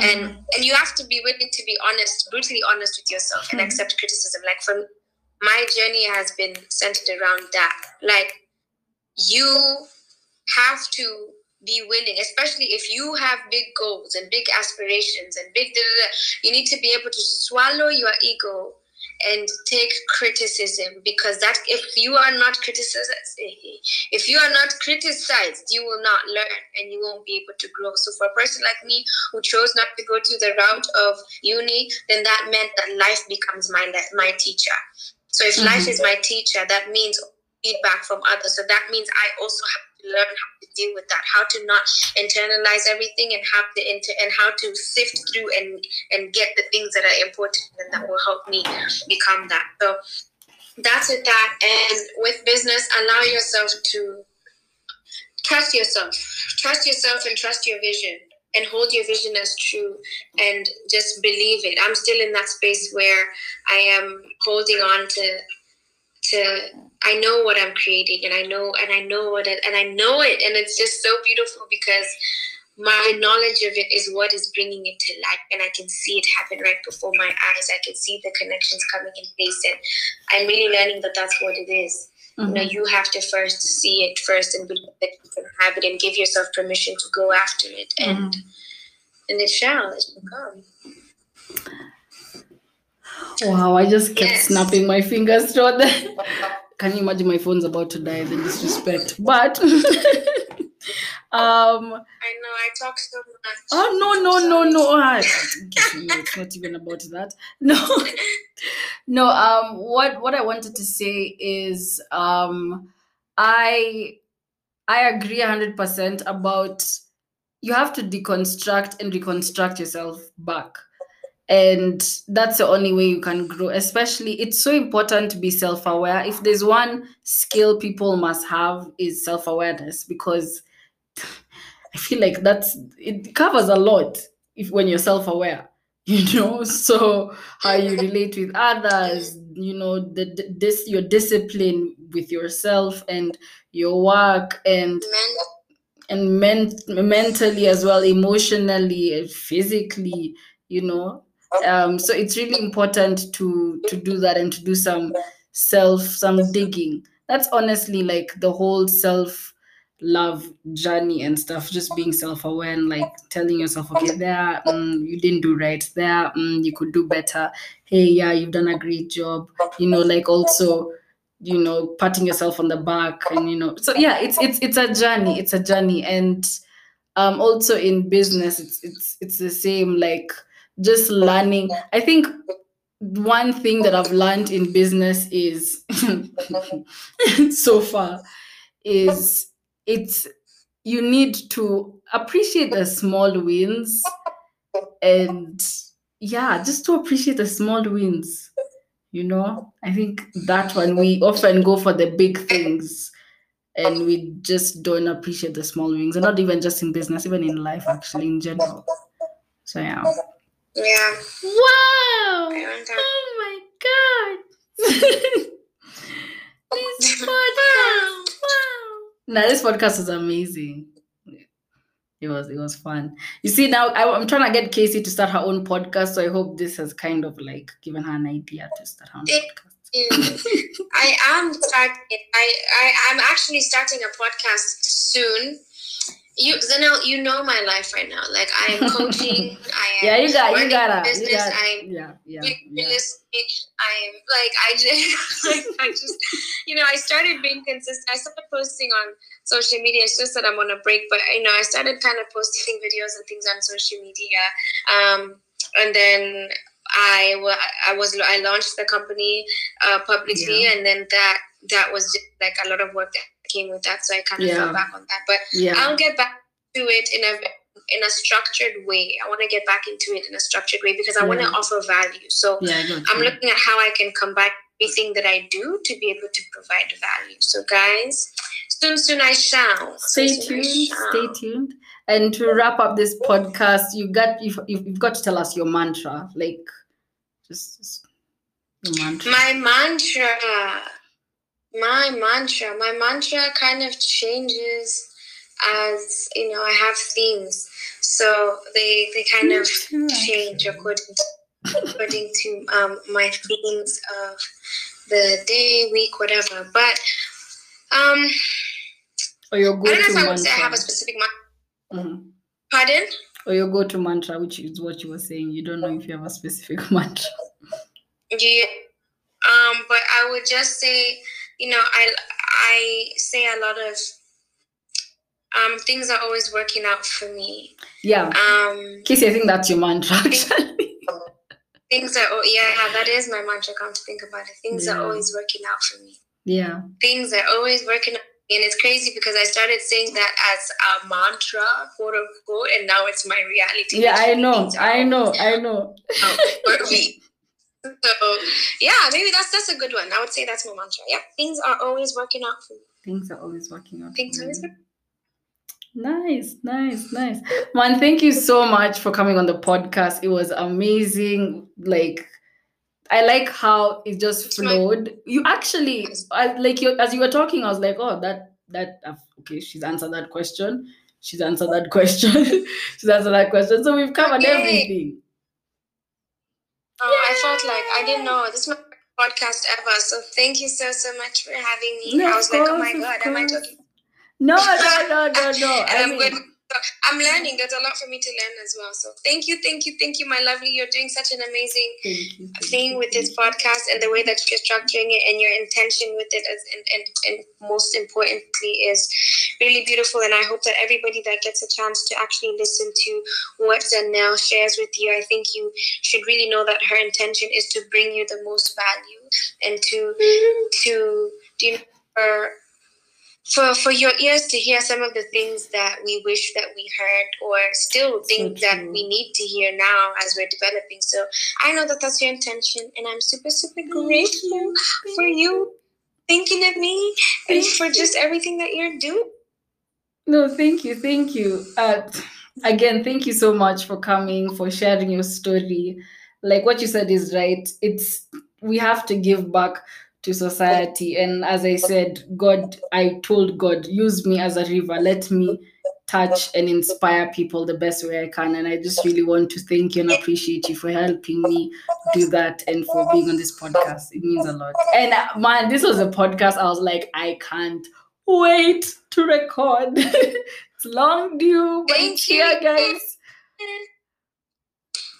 and and you have to be willing to be honest, brutally honest with yourself and Mhm. accept criticism. Like for my journey has been centered around that. Like you have to be willing, especially if you have big goals and big aspirations and big, you need to be able to swallow your ego and take criticism because that if you are not criticized, if you are not criticized, you will not learn and you won't be able to grow. So for a person like me who chose not to go to the route of uni, then that meant that life becomes my my teacher. So if life Mhm. is my teacher, that means feedback from others. So that means I also have learn how to deal with that, how to not internalize everything, and how to inter- and how to sift through and and get the things that are important and that will help me become that. So that's with that. And with business, allow yourself to trust yourself, trust yourself, and trust your vision. And hold your vision as true and just believe it. I'm still in that space where I am holding on to to I know what I'm creating and I know and I know what it and I know it. And it's just so beautiful because my knowledge of it is what is bringing it to life. And I can see it happen right before my eyes. I can see the connections coming in place. And I'm really learning that that's what it is. You know Mhm. you have to first see it first and believe that you can have it and give yourself permission to go after it. And and it shall it will come Wow, I just kept Yes. snapping my fingers throughout the. (laughs) Can you imagine my phone's about to die? The disrespect. But (laughs) um I know I talk so much oh no no no no ah, no it's not even about that. No. (laughs) No, um what what I wanted to say is um I I agree 100% about you have to deconstruct and reconstruct yourself back. And that's the only way you can grow. Especially, it's so important to be self aware. If there's one skill people must have, is self awareness because (laughs) I feel like that's it covers a lot if when you're self aware, (laughs) you know. So how you relate with others, you know, the this your discipline with yourself and your work and and men- mentally as well emotionally physically you know um so it's really important to to do that and to do some self some digging. That's honestly like the whole self love journey and stuff just being self-aware and like telling yourself okay there mm, you didn't do right. There mm, you could do better. Hey yeah you've done a great job. You know like also you know patting yourself on the back and you know so yeah it's it's it's a journey it's a journey. And um also in business it's it's it's the same like just learning. i think one thing that i've learned in business is (laughs) so far is it's you need to appreciate the small wins and yeah just to appreciate the small wins you know? I think that one we often go for the big things and we just don't appreciate the small wins and not even just in business even in life actually in general. So yeah yeah wow I want that. oh my god (laughs) this (laughs) podcast wow now this podcast is amazing it was it was fun. You see now I, am trying to get Cassie to start her own podcast, so I hope this has kind of like given her an idea to start her own podcast. (laughs) I am starting. I, I I'm actually starting a podcast soon you Zanelle, you know my life right now. Like I am (laughs) coaching. I am yeah, you got you got business. You got, I'm yeah, yeah, yeah. I'm like I just (laughs) like I just you know I started being consistent. I started posting on social media. It's just that I'm on a break, but you know I started kind of posting (laughs) videos and things on social media. Um, and then I, I was I launched the company uh, publicly, yeah. and then that that was just like a lot of work that came with that. So I kind of yeah. fell back on that. But yeah. I'll get back to it in a in a structured way. I want to get back into it in a structured way because I yeah. want to offer value. So yeah, I'm looking at how I can combine everything that I do to be able to provide value. So guys, soon soon I shall. Stay soon, tuned. Shall. Stay tuned. And to wrap up this podcast, you got you've, you've got to tell us your mantra, like just, just your mantra. My mantra my mantra my mantra kind of changes as you know i have themes so they they kind of change according to, according to um, my themes of the day week whatever but um or your go-to I don't know if I would say I have a specific mantra. Mm-hmm. Pardon? Or your go-to mantra, which is what you were saying. You don't know if you have a specific (laughs) mantra. Yeah. Um, but I would just say you know, I I say a lot of um, things are always working out for me. Yeah. Um, Cassie, I think that's your mantra. Actually. Things are oh, yeah, that is my mantra. Come to think about it, things yeah. are always working out for me. Yeah. Things are always working out. And it's crazy because I started saying that as a mantra, quote unquote, and now it's my reality. Yeah, I know, I know, I know. For me. (laughs) So yeah, maybe that's that's a good one. I would say that's my mantra. Yeah, things are always working out for me. Things are always working out. Things are always. Nice, nice, nice. Man, thank you so much for coming on the podcast. It was amazing. Like, I like how it just flowed. You actually, I, like, you as you were talking, I was like, oh, that that uh, okay, she's answered that question. She's answered that (laughs) question. she's answered that question. So we've covered okay. everything. Oh, I felt like I didn't know this is my podcast ever. So thank you so so much for having me. No, I was like, oh my god, am I talking? No, no, (laughs) no, no, no. and I am mean, going I'm learning. There's a lot for me to learn as well. So thank you, thank you, thank you, my lovely. You're doing such an amazing you, thing with this podcast and the way that you're structuring it and your intention with it, as, and, and and most importantly, is really beautiful. And I hope that everybody that gets a chance to actually listen to what Zanelle shares with you, I think you should really know that her intention is to bring you the most value and to to do you know, for for your ears to hear some of the things that we wish that we heard or still think so that we need to hear now as we're developing. So i know that that's your intention and i'm super super grateful for you thinking of me and for just everything that you're doing no thank you thank you. Uh, again thank you so much for coming for sharing your story. Like what you said is right. It's we have to give back to society. And as I said, God, I told God, use me as a river. Let me touch and inspire people the best way I can. And I just really want to thank you and appreciate you for helping me do that and for being on this podcast. It means a lot. And uh, man, this was a podcast I was like, I can't wait to record. (laughs) it's long due, but thank it's here, guys.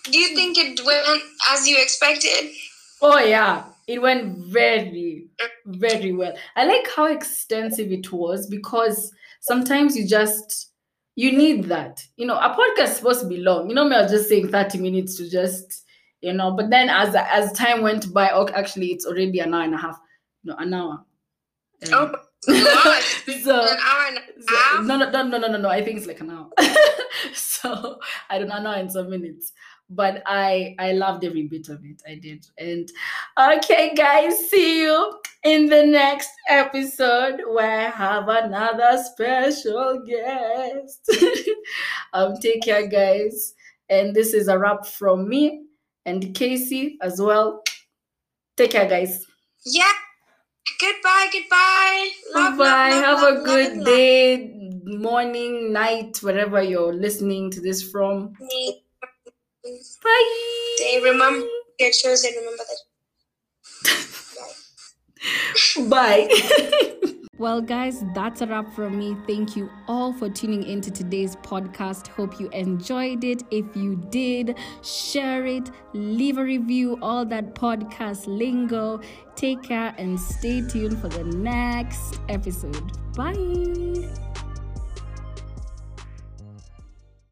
Do you think it went as you expected? Oh, yeah it went very, very well. I like how extensive it was because sometimes you just you need that. You know, a podcast is supposed to be long. You know, me, I was just saying 30 minutes to just, you know, but then as as time went by, okay, actually it's already an hour and a half. No, an hour. Um, oh (laughs) so, an hour and a half? So, no, no, no, no, no, no. I think it's like an hour. (laughs) so I don't know, an hour and some minutes but I I loved every bit of it. I did. And okay, guys, see you in the next episode where I have another special guest. (laughs) um, take care, guys. And this is a wrap from me and Cassie as well. Take care, guys. Yeah. Goodbye. Goodbye. Love, Bye. Love, have love, a good day morning, night, wherever you're listening to this from. Bye. They remember your shows and remember that. (laughs) Bye. (laughs) Well, guys, that's a wrap from me. Thank you all for tuning into today's podcast. Hope you enjoyed it. If you did, share it, leave a review, all that podcast lingo. Take care and stay tuned for the next episode. Bye.